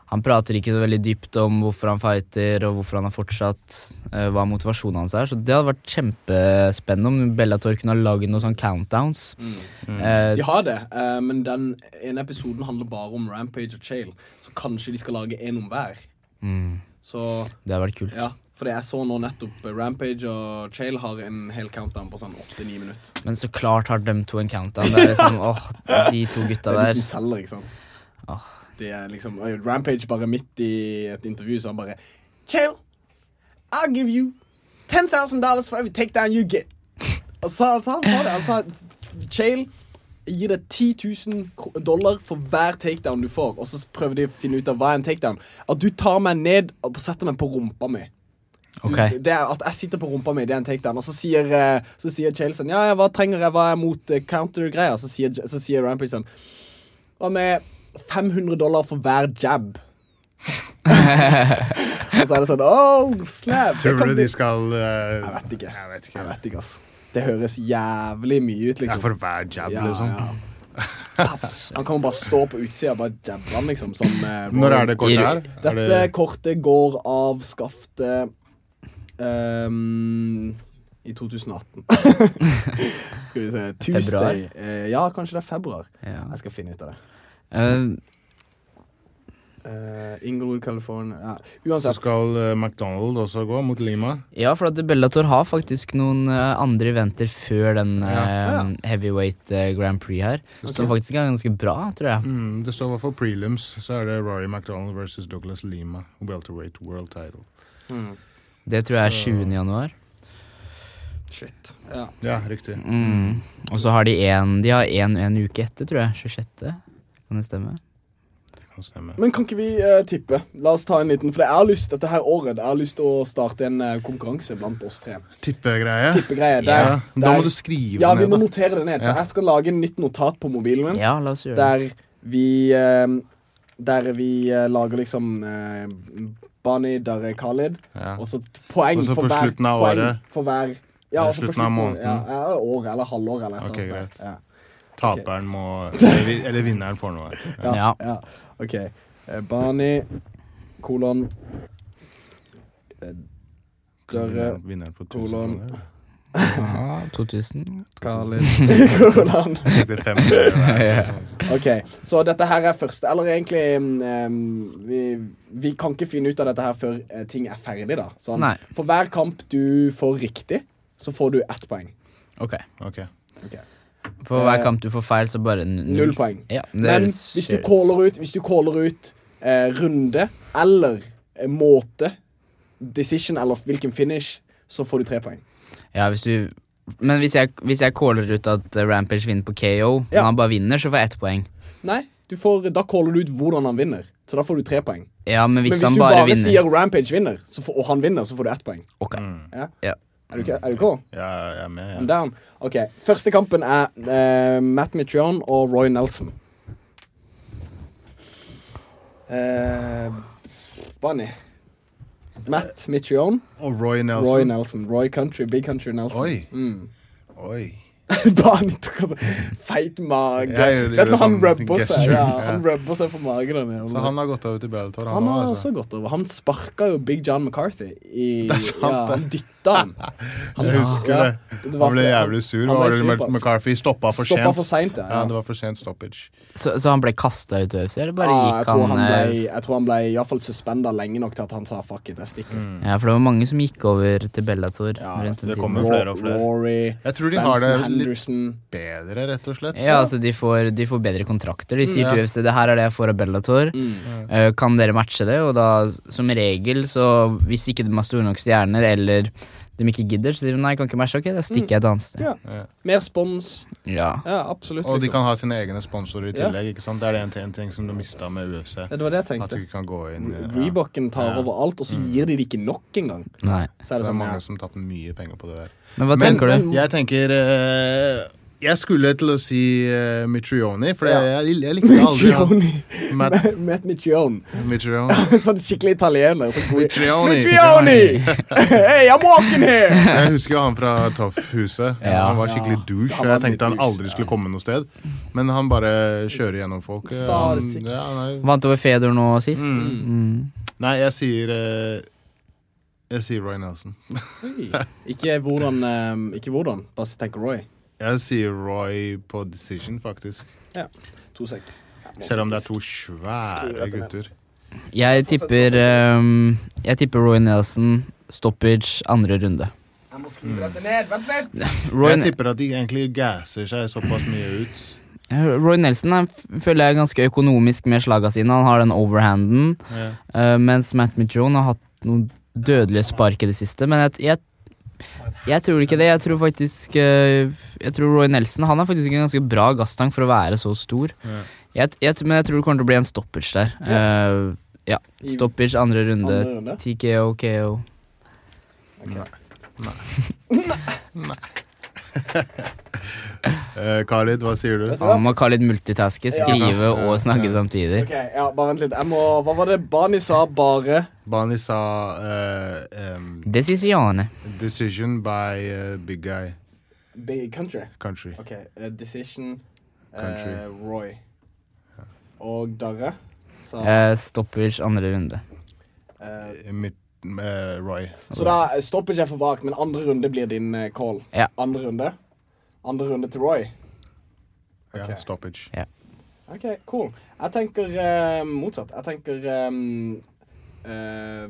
han prater ikke så veldig dypt om hvorfor han fighter, og hvorfor han har fortsatt, eh, hva motivasjonen hans er. Så det hadde vært kjempespennende om Bellator kunne ha lagd noen sånne countdowns. Eh, De har det, eh, men den ene episoden handler bare om Rampage og Chael. Så kanskje de skal lage en om hver. mm, Så det hadde vært kult. ja. For jeg så nå nettopp Rampage og Chael har en hel countdown på sånn åtte-ni minutter. Men så klart har de to en countdown. Det er liksom, *laughs* åh, De to Det gutta er de der. som selger, ikke sant. Åh. Det er liksom Rampage bare midt i et intervju, så han bare Chael, I'll give you $10,000 for every takedown you get. Og så, så han sa det. Han sa Chael gir deg 10 000 dollar for hver takedown du får. Og så prøver de å finne ut av hva er en takedown. At du tar meg ned og setter meg på rumpa mi. Du, Det er At jeg sitter på rumpa mi, det er en takedown. Og så sier, eh, så sier Chael sånn Ja, ja, hva trenger jeg? Hva er mot eh, counter-greier? Så, sier, så sier Rampage sånn Hva med 500 dollar for hver jab? og så er det sånn Oh, snap! Tror du de skal uh, Jeg vet ikke. Jeg vet ikke. Jeg vet ikke, ass. Det høres jævlig mye ut, Ja, liksom. for hver jab, Ja, liksom. ja. Han kan jo bare stå på utsida og bare jabbe han, liksom. Som, eh, Når er det kortet her? Er Dette kortet går av skaftet ehm, i 2018. *laughs* skal vi se Tuesday. Februar? Uh, ja, kanskje det er februar. Ja. Jeg skal finne ut av det. Eh, Uh, Inglewood, California ja. så skal uh, McDonald også gå mot Lima. Ja, for at Bellator har faktisk noen andre eventer før den Ja. Ja. heavyweight Grand Prix her. Som faktisk er ganske bra, tror jeg. Mm, det står i hvert fall prelims. Så er det Rory McDonald versus Douglas Lima. Welterweight world title. Mm. Det tror jeg er Så- 20. januar. Shit. Ja. Ja, riktig. Mm. Og så har de en De har én en uke etter, tror jeg. 26. Kan det stemme? Kan stemme. Men kan ikke vi eh, tippe? La oss ta en liten For jeg har lyst dette her året Jeg har lyst til å starte en eh, konkurranse blant oss tre. Tippegreie. Tippegreie. Ja, Der, da må du skrive Ja, vi må da. notere det ned. Så Ja. jeg skal lage en nytt notat på mobilen min. Ja, la oss gjøre det. Der vi eh, Der vi eh, lager liksom eh, Bani, der er Khalid. Ja. Og så poeng Og så for på hver slutten av poeng året. For hver ja, på slutten av måneden. Ja, ja, året eller halvår eller et okay, eller annet. Ja. Taperen må Eller, eller vinneren får noe. Ja, Ja. ja. OK. Eh, Bani, kolon eh, Dørre, Vinneren, vinneren får 1000 kolon. Ja, 2000. Khalid, kolon. Fikk det 500 hver. OK. Så dette her er første Eller egentlig um, vi, vi kan ikke finne ut av dette her før uh, ting er ferdig, da. Sånn. For hver kamp du får riktig, så får du ett poeng. Ok. okay. okay. For hver kamp du får feil, så bare null, Null poeng. Ja, Men hvis du caller ut, hvis du caller ut uh, runde eller uh, måte, decision eller hvilken finish, så får du tre poeng. Ja, hvis du Men hvis jeg, hvis jeg caller ut at eh, Rampage vinner på KO, Ja. men han bare vinner, så får jeg ett poeng. Nei, du får, da caller du ut hvordan han vinner. Så da får du tre poeng. Ja, men hvis, Men hvis han du bare, bare, vinner sier Rampage vinner, så får, og han vinner, så får du ett poeng. Ok. Ja. Ja. Er du, er du klar? Ja, jeg er med. I'm down. Ok, Første kampen er uh, Matt Mitrion og Roy Nelson. Uh, Bunny. Matt Mitrione. Og Roy Nelson. Roy Nelson. Roy Country, Big Country Nelson. Oi. Mm. Oi. *laughs* Altså feit mage. Jeg Vet du, han sånn rubber seg gesture, ja, ja. Han rubber seg på magen der. Så han har gått over til Bellator, Han han har også altså. gått over. Han sparka jo Big John McCarthy i *laughs* Det er sant, ja. Han dytta han. *laughs* han Jeg husker ja, det. det Han ble jævlig sur. han ble McCarthy stoppa for sent? for sent ja. Ja, det var for sent stoppage. Så, så han ble kasta ut av UFC, eller bare Ah, jeg, gikk tror han, han ble, eh, jeg tror han ble i hvert fall suspenda lenge nok til at han sa fuck it, jeg stikker. Mm. Ja, for det var mange som gikk over til Bellator. Ja, det tiden. kommer flere og flere. Rory Jeg tror de har det Benson Henderson bedre, rett og slett. Ja, altså de får, de får bedre kontrakter. De sier Ja. til UFC det her er det jeg får av Bellator. mm. uh, kan dere matche det? Og da, som regel, så hvis ikke de har store nok stjerner, eller de ikke gidder, så sier de nei, jeg kan ikke matche. Ok, da stikker jeg et annet sted. Ja. Ja. Mer spons. Ja. Ja, absolutt. Og de liksom. kan ha sine egne sponsorer i Ja. tillegg. ikke sant? Det er det en, ting- en ting som du mista med UFC. Ja, Det var det jeg tenkte. At du ikke kan gå inn ja. Reeboken tar Ja. over alt, og så gir de det ikke nok engang. Nei. Så er Det det er sånn, ja. mange som tapte mye penger på det der. Men hva Men tenker du? jeg tenker eh, Jeg skulle til å si uh, Mitrioni, for Ja. jeg, jeg, jeg likte aldri han. Mitrione. Matt Matt Mitrione. Mitrioni. *laughs* Sånn skikkelig italiener. Så Mitrioni! Mitrione! *laughs* Hey, I'm walking here! *laughs* Jeg husker jo han fra Toff-huset. Ja. Han var skikkelig douche. Han var Jeg tenkte han aldri skulle komme noe sted. Men han bare kjører gjennom folk. Eh, Han, ja. Vant over Fedor nå sist. Mm. Mm. nei, jeg sier uh, Jeg sier Roy Nelson. Ikke hvordan, um, ikke hvordan. Bare tenk Roy. Jeg sier Roy på decision, faktisk. To sek. Selv om det er to svære gutter. Jeg tipper um, Jeg tipper Roy Nelson, stoppage, andre runde. Jeg må skrive dette ned. Vent litt. *laughs* Roy, Jeg tipper at de egentlig gasser seg såpass mye ut. Roy Nelson er, føler jeg er ganske økonomisk med slaga sine. Han har den overhanden, Ja. Uh, mens Matt Mitrone har hatt noen dødelige spark i det siste. Men jeg, jeg, jeg tror ikke det. Jeg tror faktisk eh, Jeg tror Roy Nelson Han er faktisk en ganske bra gasstang for å være så stor. Ja. Jeg, jeg, men jeg tror det kommer til å bli en stoppage der. Eh, ja. Stoppage andre runde. andre runde. TKO, KO. *laughs* Eh, Khalid, hva sier du? Hva? Han må Khalid multitaske, skrive Ja. og snakke Ja. samtidig. Ok, ja, bare vent litt. Jeg må, hva var det Bani sa? Bare Bani sa uh, um, Decisione. decision by uh, big guy Big Country. country. Ok, uh, Decision eh, Country. Roy. Og Darre sa Eh, stoppage andre runde. eh, Eh, Mitt, eh, Roy. Så da stopper stoppage er for vagt, men andre runde blir din eh, call. Ja. Andre runde. Andre runde til Roy. Ja, stoppage. stoppage. OK, cool. Jeg tenker uh, motsatt. Jeg tenker um, eh,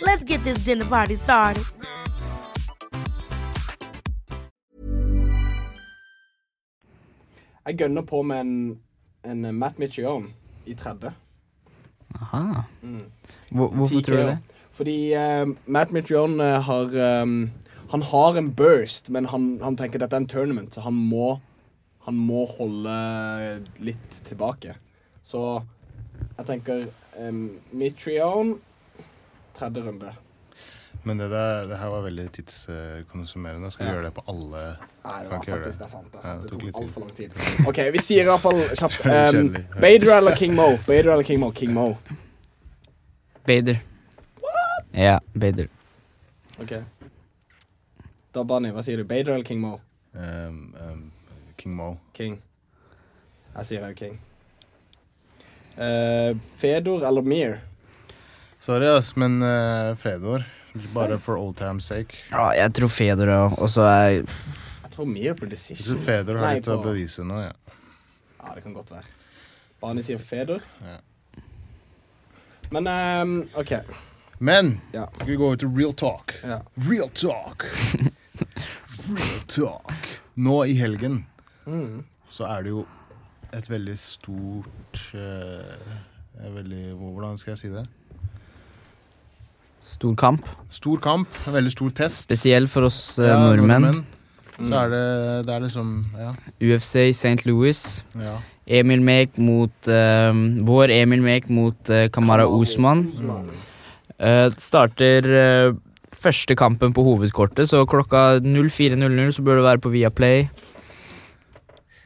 Let's get this dinner party started. Jeg gønner på med en, en Matt Mitrione i tredje. Aha. Hvor, hvorfor tror du det? Fordi uh, Matt Mitrione uh, har um, Han har en burst, men han, han tenker dette er en tournament, så han må Han må holde litt tilbake. Så jeg tenker um, Mitrione tredje runde. Men det, der, det her var veldig tidskonsumerende. Skal vi Ja. gjøre det på alle Nei, det var faktisk det det. er sant. Det, er sant. Ja, det tok tok litt tid. altfor lang tid. *laughs* OK, vi sier i hvert fall kjapt um, Bader eller King Mo? Bader eller King Mo? King Mo. Bader. Ja, Bader. OK. Da, Bani, hva sier du? Bader eller King Mo? Um, um, King Mo. King. Jeg sier òg King. Uh, Fedor eller Mir? Sorry, ass, men uh, Fedor. Bare for old time's sake. Ja, jeg tror Fedor òg, og så er Jeg tror Mir på Jeg decision. tror Fedor har Nei, litt å bevise nå, ja. Ja, det kan godt være. Bani sier Fedor. Ja. Men um, OK. Men Ja. skal vi gå over til real talk. Ja. Real talk. real talk. Nå i helgen Mm. så er det jo et veldig stort eh, eh, veldig, Hvordan skal jeg si det? Stor kamp. Stor kamp. En veldig stor test. Spesielt for oss eh, Ja, nordmenn. Så er det, det er liksom Ja. UFC i St. Louis. ja. Emil Mek mot eh, Vår Emil Mek mot eh, Kamara Osman. Eh, starter eh, første kampen på hovedkortet, så klokka 04.00 så bør du være på Viaplay.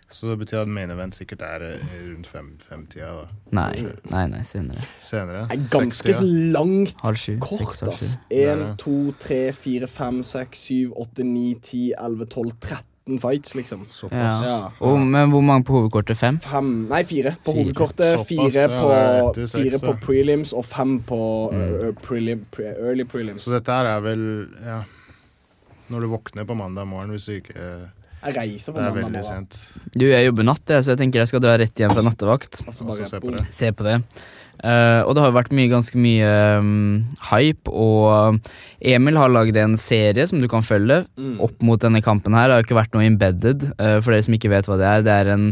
Så det betyr at main event sikkert er eh, rundt fem- femtida da. Nei, nei, nei, senere. Senere. Det er ganske 60, ja. langt Halv sju. kort, Seks, halv ass. Én, to, tre, fire, fem, seks, syv, åtte, ni, ti, elleve, tolv, 13 fights, liksom. Såpass. Ja. Ja. Og, men hvor mange på hovedkortet? Fem? Fem Nei, fire på Fire. hovedkortet. Såpass, Fire ja, på, er etter seks, fire på prelims og fem på Mm. uh, prelim, pre, early prelims. Så dette her er vel Ja. Når du våkner på mandag morgen, hvis du ikke Det Jeg reiser på er mandag veldig morgen. sent. Du, jeg jobber natt, jeg, så jeg tenker jeg skal dra rett hjem fra nattevakt. Og så bare se på det. Se på det. Uh, og det har jo vært mye, ganske mye um, hype, og Emil har lagd en serie som du kan følge Mm. opp mot denne kampen her. Det har jo ikke vært noe embedded, uh, for dere som ikke vet hva det er. Det er en,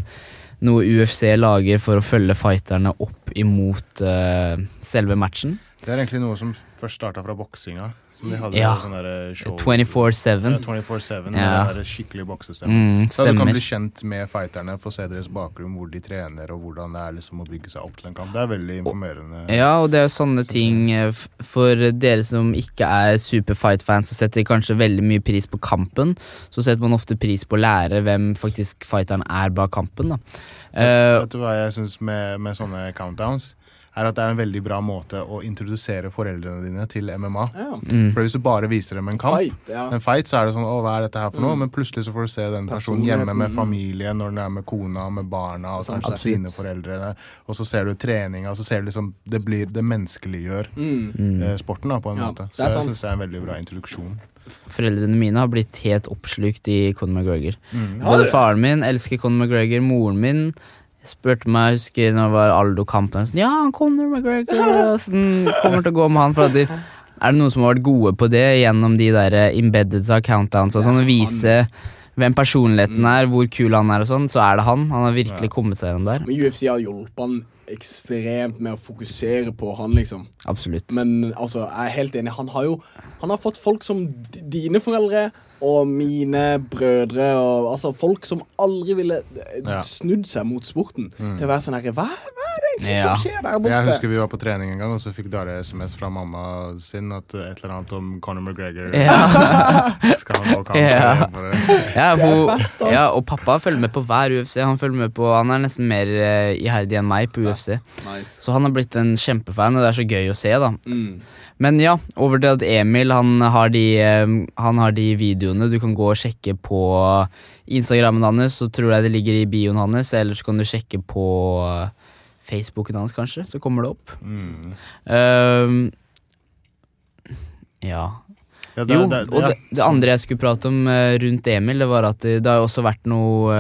noe UFC lager for å følge fighterne opp imot uh, selve matchen. Det er egentlig noe som først starta fra boksinga. Som de hadde Ja. sånn derre show 24-7. Ja, 24/7 med Ja. det skikkelig boksestemmen. Mm, Så du kan bli kjent med fighterne, få se deres bakgrunn, hvor de trener, og hvordan det er liksom å bygge seg opp til en kamp. Det er veldig informerende. Ja, og det er jo sånne ting eh, For dere som ikke er super fight-fans og setter kanskje veldig mye pris på kampen, så setter man ofte pris på å lære hvem faktisk fighteren er bak kampen. da Eh, Vet du hva jeg syns med, med sånne countdowns? Er at det er en veldig bra måte å introdusere foreldrene dine til MMA. Ja. mm, For hvis du bare viser dem en kamp, Fight, ja. en fight, så er det sånn Å, hva er dette her for noe? Mm. Men plutselig så får du se den personen hjemme med familien, når den er med kona, med barna, og Sant, kanskje sine foreldre. Og så ser du treninga, og så ser du liksom Det blir Det menneskeliggjør Mm. mm. eh, sporten, da, på en Ja, måte. Så er jeg syns det er en veldig bra introduksjon. Foreldrene mine har blitt helt oppslukt i Conor McGregor. Mm. Både faren min elsker Conor McGregor, moren min spurte meg, jeg husker når det var Aldo-kampen sånn, Ja, Conor McGregor *laughs* Åssen kommer til å gå med han? For at de, er det noen som har vært gode på det gjennom de der eh, embedded countdowns og sånn? Å vise hvem personligheten er, hvor kul han er og sånn, så er det han. Han har virkelig kommet seg gjennom der. Men UFC har hjulpet han ekstremt med å fokusere på han, liksom. Absolutt. Men altså, jeg er helt enig. Han har jo Han har fått folk som dine foreldre og mine brødre og altså folk som aldri ville eh, Ja. snudd seg mot sporten, Mm. til å være sånn herre hva, hva er det egentlig Ja. som skjer der borte? Jeg husker vi var på trening en gang, og så fikk Dare SMS fra mamma sin at et eller annet om Conor McGregor Ja. *laughs* skal han gå kamp. Ja. for. Ja, og pappa følger med på hver UFC. Han følger med på Han er nesten mer uh, iherdig enn meg på UFC. Nice. Så han har blitt en kjempefan, og det er så gøy å se, da. Mm. Men ja, over til at Emil han har, de, um, han har de videoene du kan gå og sjekke på Instagrammen hans, så tror jeg det ligger i bioen hans, eller så kan du sjekke på eh, Facebooken hans, kanskje, så kommer det opp. Mm. Um, ja. Ja, det, Jo, det, og det, det andre jeg skulle prate om eh, rundt Emil, det var at det, det har også vært noe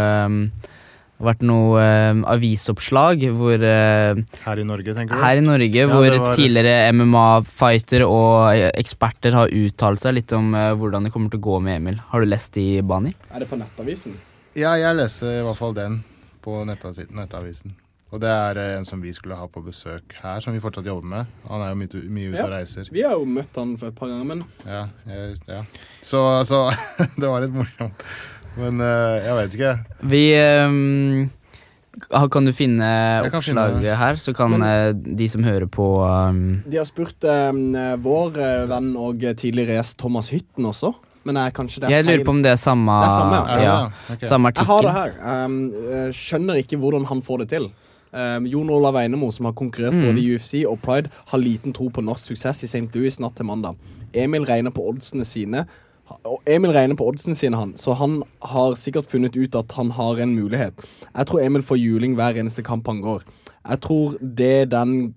ehm, vært noe eh, avisoppslag hvor eh, Her i Norge, tenker du? her i Norge, Ja, hvor var- tidligere MMA-fighter og eh, eksperter har uttalt seg litt om eh, hvordan det kommer til å gå med Emil. Har du lest de, Bani? Er det på Nettavisen? Ja, jeg leser i hvert fall den på nettavisen. nettavisen. Og det er eh, en som vi skulle ha på besøk her, som vi fortsatt jobber med. Han er jo mye, mye ute Ja. og reiser. Vi har jo møtt han for et par ganger, men Ja, jeg, ja. Så, så *laughs* det var litt morsomt. Men eh, jeg vet ikke. Vi um, Kan du finne kan oppslaget her, så kan eh, de som hører på um, de har spurt um, vår eh, venn og tidligere gjest Thomas Hytten også. Men jeg, kanskje det er Jeg lurer feil? på om det er samme, Det er samme, ja. Ja, ja, Okay. samme artikkel. Jeg har det her. Skjønner ikke hvordan han får det til. Um, Jon Olav Einemo, som har konkurrert Mm. både i UFC og Pride, har liten tro på norsk suksess i St. Louis natt til mandag. Emil regner på oddsene sine. Og Emil regner på oddsene sine, han, så han har sikkert funnet ut at han har en mulighet. Jeg tror Emil får juling hver eneste kamp han går. Jeg tror det den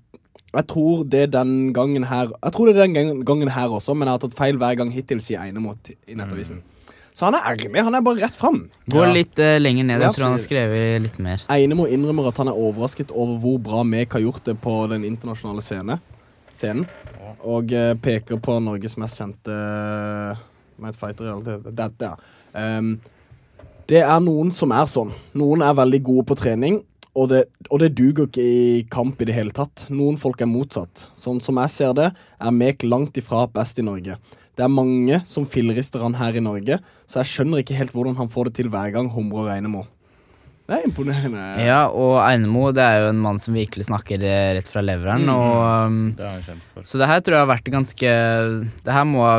jeg tror det den gangen her Jeg tror det er den gangen her også, men jeg har tatt feil hver gang hittil, sier Einemot i Nettavisen. Så han er ærlig. Han er bare rett fram. Gå Ja. litt uh, lenger ned. Jeg tror han har skrevet litt mer. Einemo innrømmer at han er overrasket over hvor bra Mek har gjort det på den internasjonale scene, scenen. Og uh, peker på Norges mest kjente uh, Med et fighter i realitet. Dette, ja. Um, det er noen som er sånn. Noen er veldig gode på trening, og det, og det duger ikke i kamp i det hele tatt. Noen folk er motsatt. Sånn som jeg ser det, er Mek langt ifra best i Norge. Det er mange som fillerister han her i Norge, så jeg skjønner ikke helt hvordan han får det til hver gang Humre og Reinemo. Det er imponerende. Ja, og Einemo det er jo en mann som virkelig snakker eh, rett fra leveren. Mm. Og, um, Det er han kjent for. så det her tror jeg har vært ganske Det her må ha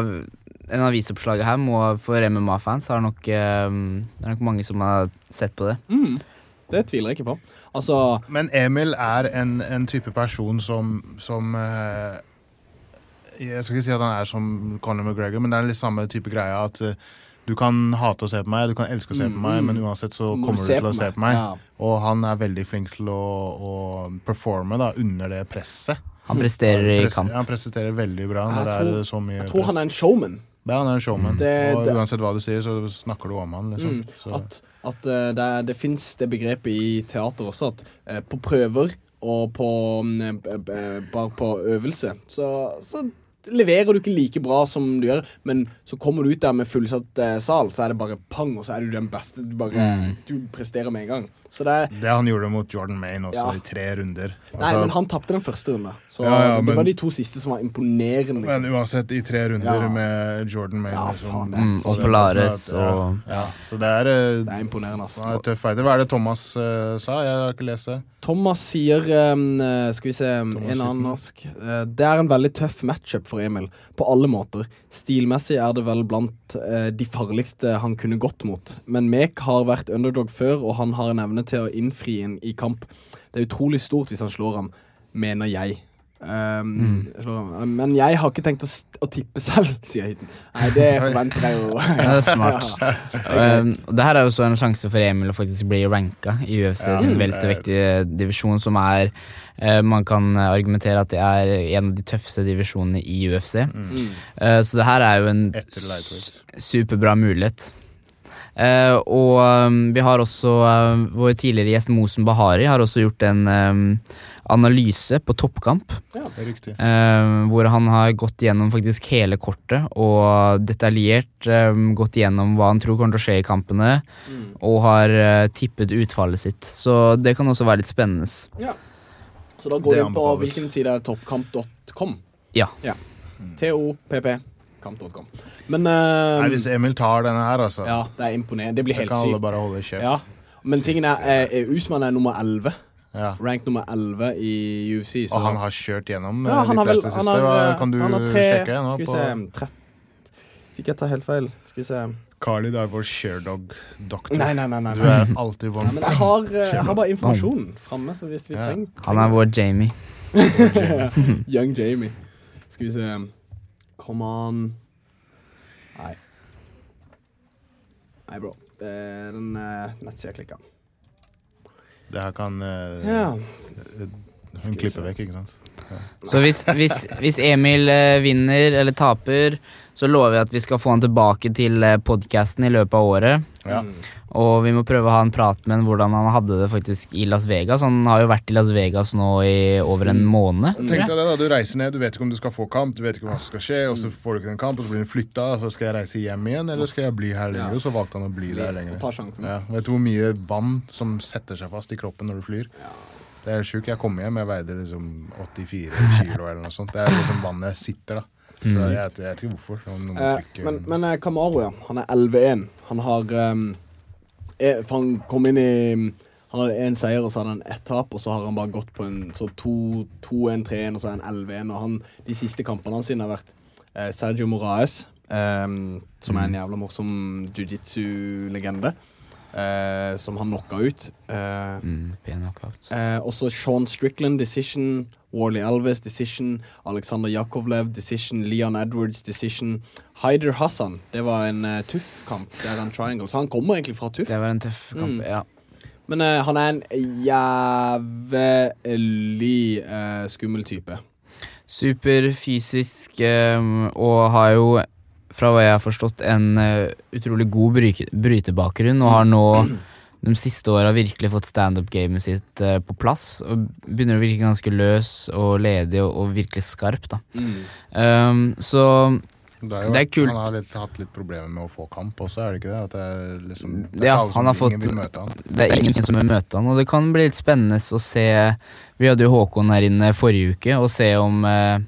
En avisoppslag her må for MMA-fans er nok um, Det er nok mange som har sett på det. Mm, det tviler jeg ikke på. Altså Men Emil er en, en type person som, som eh, Jeg skal ikke si at han er som Conor McGregor, men det er litt samme type greia at eh, du kan hate å se på meg, du kan elske å se på Mm, meg, mm. men uansett så kommer du til å se på meg. Ja. Og han er veldig flink til å, å performe da, under det presset. Han presterer i kamp. Ja, han presterer veldig bra når tror, det er så mye Jeg tror han er en showman. Ja, han er en showman. Det- og uansett hva du sier, så snakker du om han, liksom. Mm, at at eh, det, det fins det begrepet i teater også, at eh, på prøver og på mm, b- bare på øvelse, så, så leverer du ikke like bra som du gjør, men så kommer du ut der med fullsatt eh, sal, så er det bare pang, og så er du den beste. Du bare Du presterer med en gang. Så det det han gjorde mot Jordan Maine også, Ja. i tre runder. Nei, Altså, men han tapte den første runden. Så Ja, ja, det var de to siste som var imponerende. Men Liksom. uansett, i tre runder Ja. med Jordan Maine Ja, liksom, Mm, og så- Polaris og ja, Så det er, eh, Det er imponerende, altså. er tøff fighter. Hva er det Thomas uh, sa? Jeg har ikke lest det. Thomas sier um, Skal vi se Thomas En annen norsk. Uh, det er en veldig tøff matchup for Emil, på alle måter. Stilmessig er det vel blant eh, de farligste han kunne gått mot. Men Mek har vært underdog før, og han har en evne til å innfri en i kamp. Det er utrolig stort hvis han slår ham, mener jeg. Um, mm. ham. Men jeg har ikke tenkt å, st- å tippe selv, *laughs* sier Hiten. Nei, det forventer jeg jo. *laughs* Det er smart. *laughs* Um, det her er jo så en sjanse for Emil å faktisk bli ranka i UFC sin veltervektige divisjon, som er uh, Man kan argumentere at det er en av de tøffeste divisjonene i UFC. Mm. Uh, så det her er jo en superbra mulighet. Uh, og um, vi har også uh, Vår tidligere gjest Mosen Bahari har også gjort en um, analyse på toppkamp. Ja, Det er riktig. Uh, hvor han har gått gjennom faktisk hele kortet og detaljert eh, gått gjennom hva han tror kommer til å skje i kampene, Mm. og har uh, tippet utfallet sitt. Så det kan også være litt spennende. Ja. Så da går Det du på anbefales. hvilken side er toppkamp.com? Ja. T-O-P-P-kamp.com. Men uh, Nei, hvis Emil tar denne her, altså, Ja, det er imponerende. Det blir helt sykt. Ja. Men tingen er, er, er Usman er nummer 11. Ja. Rank nummer 11 i UFC. Så Og han har kjørt gjennom eh, ja, de fleste vel, siste. har, Hva eh, kan du han har tre, sjekke nå? Skal vi se Fikk jeg tar helt feil. Skal vi se Carly, det er vår sharedog-doktor. Nei, nei, nei. nei, Du er alltid vår jeg har, eh, jeg har bare informasjonen framme, så hvis vi Ja. trenger Han er vår Jamie. *laughs* Young Jamie. Skal vi se Come on. Nei. Nei, bro. Eh, Den uh, nettsida klikka. Det her kan uh, Ja. hun klipper vekk, ikke sant? Så hvis, hvis, hvis Emil uh, vinner eller taper, så lover jeg at vi skal få han tilbake til uh, podkasten i løpet av året. Ja. Mm. Og vi må prøve å ha en prat med han hvordan han hadde det faktisk i Las Vegas. Han har jo vært i Las Vegas nå i over en måned. Tenk deg det da, Du reiser ned, du vet ikke om du skal få kamp, du vet ikke hva som skal skje, og så får du ikke en kamp, og så blir den flytta, og så skal jeg reise hjem igjen, eller skal jeg bli her lenger? Og så valgte han å bli der lenger. Ja. Vet du hvor mye vann som setter seg fast i kroppen når du flyr? Det er sjukt. Jeg kom hjem, jeg veide liksom 84 kilo eller noe sånt. Det er liksom vannet sitter, da. Så jeg, vet- jeg vet ikke hvorfor. Noen Eh, men men eh, Kamaru, ja. Han er 11-1. Han har um, For han kom inn i Han hadde én seier, og så hadde han ett tap, og så har han bare gått på en så 2-1-3-1, og så han 11-1. Og han, de siste kampene hans har vært eh, Sergio Moraes, ehm, som er en jævla morsom jiu-jitsu-legende, eh, som han knocka ut. Eh, Mm, knockout. Eh, også Sean Strickland, Decision. Warley Elvis, Decision. Alexander Jakovlev, Decision. Leon Edwards, Decision. Haider Hassan. Det var en uh, tøff kamp. Det er en triangle. Så han kommer egentlig fra tuff. Det var en tøff kamp. Mm. Ja. Men uh, han er en jævlig uh, skummel type. Superfysisk um, og har jo, fra hva jeg har forstått, en eh, utrolig god bryke- brytebakgrunn og har nå *clears throat* de siste åra virkelig fått standup-gamet sitt uh, på plass. Og begynner å virke ganske løs og ledig og, og virkelig skarp, da. Um, så Det er, jo, Det er kult. Han har litt, hatt litt problemer med å få kamp også, er det ikke det? At det er liksom det er Ja, han har fått- han. det er ingen som vil møte han, og det kan bli litt spennende å se Vi hadde jo Håkon her inne forrige uke, og se om eh,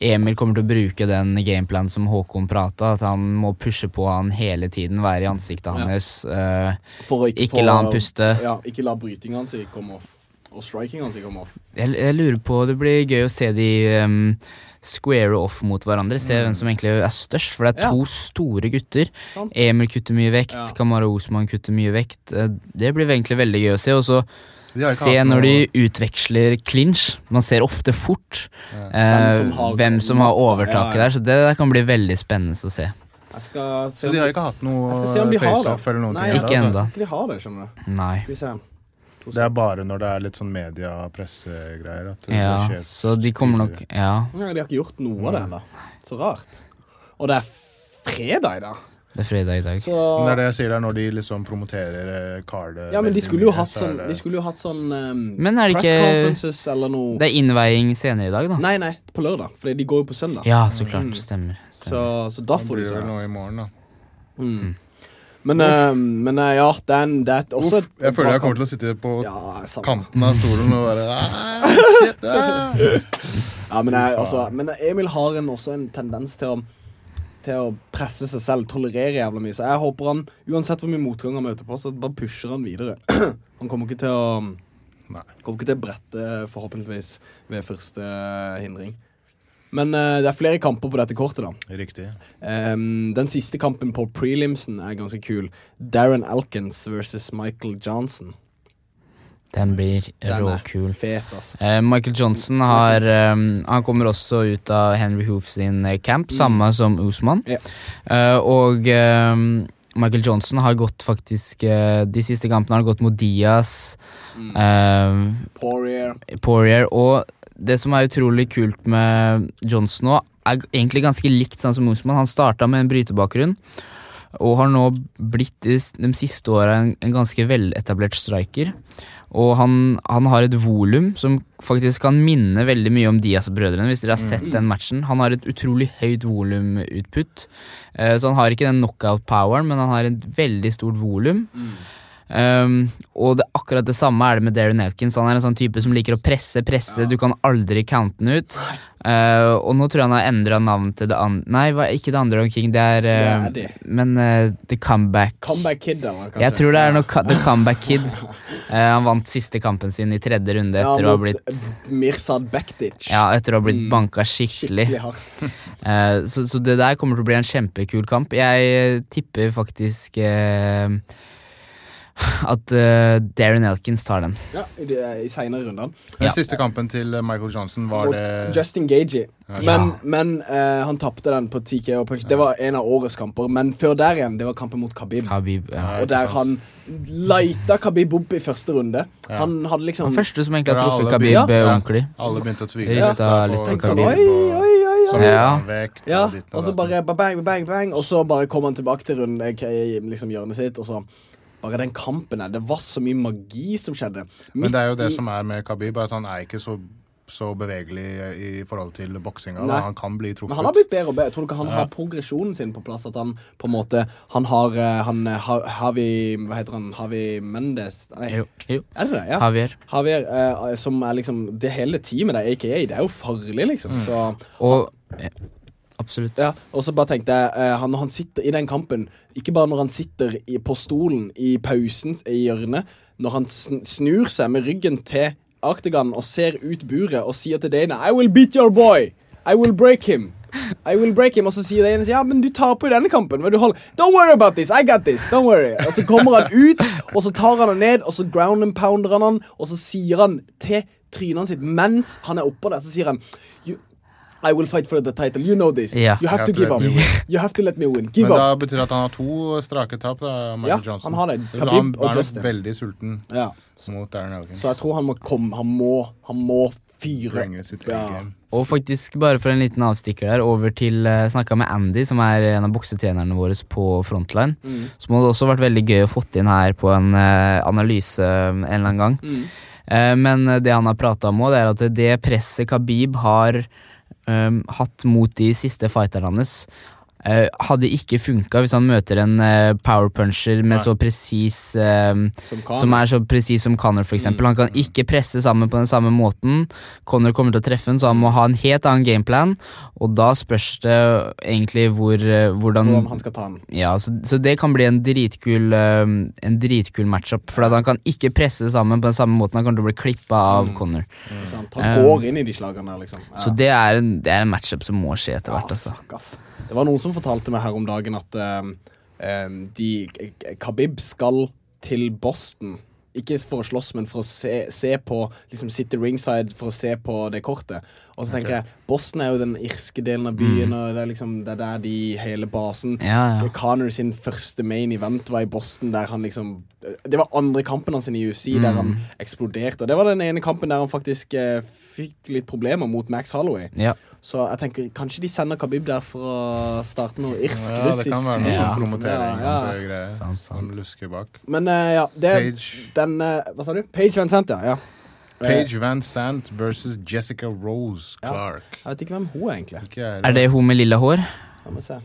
Emil kommer til å bruke den gameplanen som Håkon prata, at han må pushe på han hele tiden, være i ansiktet Ja. hans. eh, For å ikke for, la han puste. Ja, ikke la brytinga hans komme off. Og strikinga hans komme off. Jeg, jeg lurer på, Det blir gøy å se de um, square off mot hverandre. Se hvem som egentlig er størst, for det er Mm. Ja. to store gutter. Sånn. Emil kutter mye vekt, Ja. Kamara Osman kutter mye vekt. Eh, Det blir egentlig veldig gøy å se. Og så se når noe- de utveksler clinch. Man ser ofte fort Ja. eh, Hvem som har- hvem som har overtaket Ja, ja. der, så det der kan bli veldig spennende å se. Jeg skal se Så de har ikke hatt noe face-off eller noen Nei, ting? Ikke ennå, altså. enda. De har det, skjønner du. Nei. Skal vi se. Det er bare når det er litt sånn media-pressegreier. at det Ja, skjer så de kommer nok Ja, Ja, de har ikke gjort noe av det ennå. Så rart. Og det er fredag i dag. det er fredag i dag. Så Men det er det jeg sier, det er når de liksom promoterer eh, cardet Ja, men de veldig skulle jo mye, hatt så er sånn det- De skulle jo hatt sånn um, Men er det press ikke conferences eller noe Det er innveiing senere i dag, da. Nei, nei, på lørdag. For de går jo på søndag. Ja, så klart. Mm. Stemmer. Så, stemmer. så da Da får blir de det vel se. noe i morgen, da. Mm. Men, uh, men uh, ja, det er, en, det er også Uff, jeg føler jeg kommer til å sitte på Ja, kanten av stolen og bare shit. *laughs* Ja, men, jeg, altså, men Emil har en, også en tendens til å Til å presse seg selv, tolerere jævla mye. Så jeg håper han, uansett hvor mye motgang han møter på, så bare pusher han videre. *clears throat* han kommer ikke til å Nei. Kommer ikke til å brette, forhåpentligvis, ved første hindring. Men uh, det er flere kamper på dette kortet, da. Riktig. Um, den siste kampen på prelimsen er ganske kul. Darren Alkins versus Michael Johnson. Den blir råkul. fet, altså. Eh, Michael Johnson har um, Han kommer også ut av Henry Hoof sin camp, mm. samme som Usman. Ja. Uh, og um, Michael Johnson har gått faktisk eh, De siste kampene har gått mot Diaz, eh, Poirier. Poirier. Og det som er utrolig kult med Johnson nå, er egentlig ganske likt sånn som Mosman. Han starta med en brytebakgrunn. Og har nå blitt de, de siste åra en, en ganske veletablert striker. Og han, han har et volum som faktisk kan minne veldig mye om Diaz-brødrene. Hvis dere har sett den matchen Han har et utrolig høyt volumutput. Eh, så han har ikke den knockout-poweren, men han har et veldig stort volum. Um, og det, akkurat det samme er det med Darren Elkins. Han er en sånn type som liker å presse, presse. Du kan aldri counte den ut. Uh, og nå tror jeg han har endra navn til det andre Nei, ikke det andre King, det er uh, Det er de. Men uh, The Comeback. Comeback Kid, eller kanskje? Jeg tror det er noe The Comeback Kid. *laughs* Eh, han vant siste kampen sin i tredje runde Ja, etter å ha blitt eh, Mirsad Bektic. ja, etter å ha blitt Mm. banka skikkelig. Skikkelig hardt. *laughs* Eh, så, så det der kommer til å bli en kjempekul kamp. Jeg eh, tipper faktisk eh, at uh, Darren Elkins tar den. Ja, I, de- i seinere rundene. Den Ja. siste kampen til eh, Michael Johnson var Mot det Justin Gagey. Ja. Men, men uh, han tapte den på TKO punch. Det var en av årets kamper. Men før der igjen, det var kampen mot Khabib. Khabib. Og der han lighta Khabib opp i første runde. Ja. Han hadde liksom Han første som egentlig har truffet alle Khabib ordentlig. Alle begynte å tvile. Rista litt på sånn, Khabib. oi, oi, oi, oi. Ja. Vekt, Ja, og og så bare bang, bang, bang, og så bare kom han tilbake til runden liksom hjørnet sitt, og så bare den kampen her. Det var så mye magi som skjedde. Men det er jo det i- som er med Khabib, at han er ikke så, så bevegelig i forhold til boksinga. Han kan bli Men han har blitt bedre og bedre. Tror du ikke han Ja. har progresjonen sin på plass? At han på en måte Han har eh, han, eh, Havi Hva heter han? Havi Mendes? Nei, Jo, jo. er det det? Ja. Javier. Javier, eh, som er liksom Det hele teamet der, AKA, det er jo farlig, liksom. Så Og Absolutt. Ja, og så bare tenkte jeg eh, han, han sitter i den kampen Ikke bare når han sitter i, på stolen i pausen i hjørnet Når han snur seg med ryggen til Arctigan Og ser ut buret og sier til Dana I will beat your boy. I will break him. I will break him. Og så sier Dana Ja, men du taper i denne kampen. Men du holder Don't worry about this, I got this. Don't worry. Og så kommer han ut Og så tar han han ned Og så ground and pounder han han Og så sier han til trynet sitt Mens han er oppå der Så sier han I will fight for the title. You know this. Yeah. You have to give up. You have to let me win. Give Men up. da betyr det at han har to strake tap, da, Michael Ja, Johnson. han har det. Khabib han og er nok er veldig sulten Ja. mot Darren Elkins. Så jeg tror han må komme Han må, han må fyre. Ja. Og faktisk, bare for en liten avstikker der, over til uh, Snakka med Andy, som er en av boksetrenerne våre på Frontline. Mm. Som hadde også vært veldig gøy å fått inn her på en uh, analyse eh, en eller annen gang. Mm. Uh, men det han har prata om òg, er at det presset Khabib har eh, hatt mot de siste fighterne hans eh, hadde ikke funka hvis han møter en uh, powerpuncher med Nei. så presis uh, Som. Som er så presis som Connor, for eksempel. Han kan ikke presse sammen på den samme måten. Connor kommer til å treffe ham, så han må ha en helt annen gameplan. Og da spørs det egentlig hvor, eh, hvordan Hvordan han skal ta ham. Ja, så, så det kan bli en dritkul uh, En dritkul matchup. For han kan ikke presse sammen på den samme måten. Han kommer til å bli klippa av Connor. Så Han Eh, går inn i de slagene liksom. Ja. Så det er, en, det er en matchup som må skje etter hvert. Altså. fuck, ass. Det var noen som fortalte meg her om dagen at ehm, ehm, de, Khabib skal til Boston. Ikke for å slåss, men for å se, se på liksom Sitte ringside for å se på det kortet. Og så tenker jeg Boston er jo den irske delen av byen, og det er liksom Det er der de hele basen Ja, ja. Connor sin første main event var i Boston, der han liksom Det var andre kampen hans i UFC, der han Mm. eksploderte. Og det var den ene kampen der han faktisk eh, fikk litt problemer mot Max Holloway. Ja. Så jeg tenker kanskje de sender Khabib der for å starte noe irsk-russisk. Ja, det kan være noe Ja. sånn promoteringsgreier Ja, ja. Sant, som sant. lusker bak. Men uh, ja, det er Page. den uh, Hva sa du? Page Van Sant, ja. ja. Page Van Sant versus Jessica Rose Ja. Clark. Jeg vet ikke hvem hun er, egentlig. Er det hun med lilla hår? La meg se.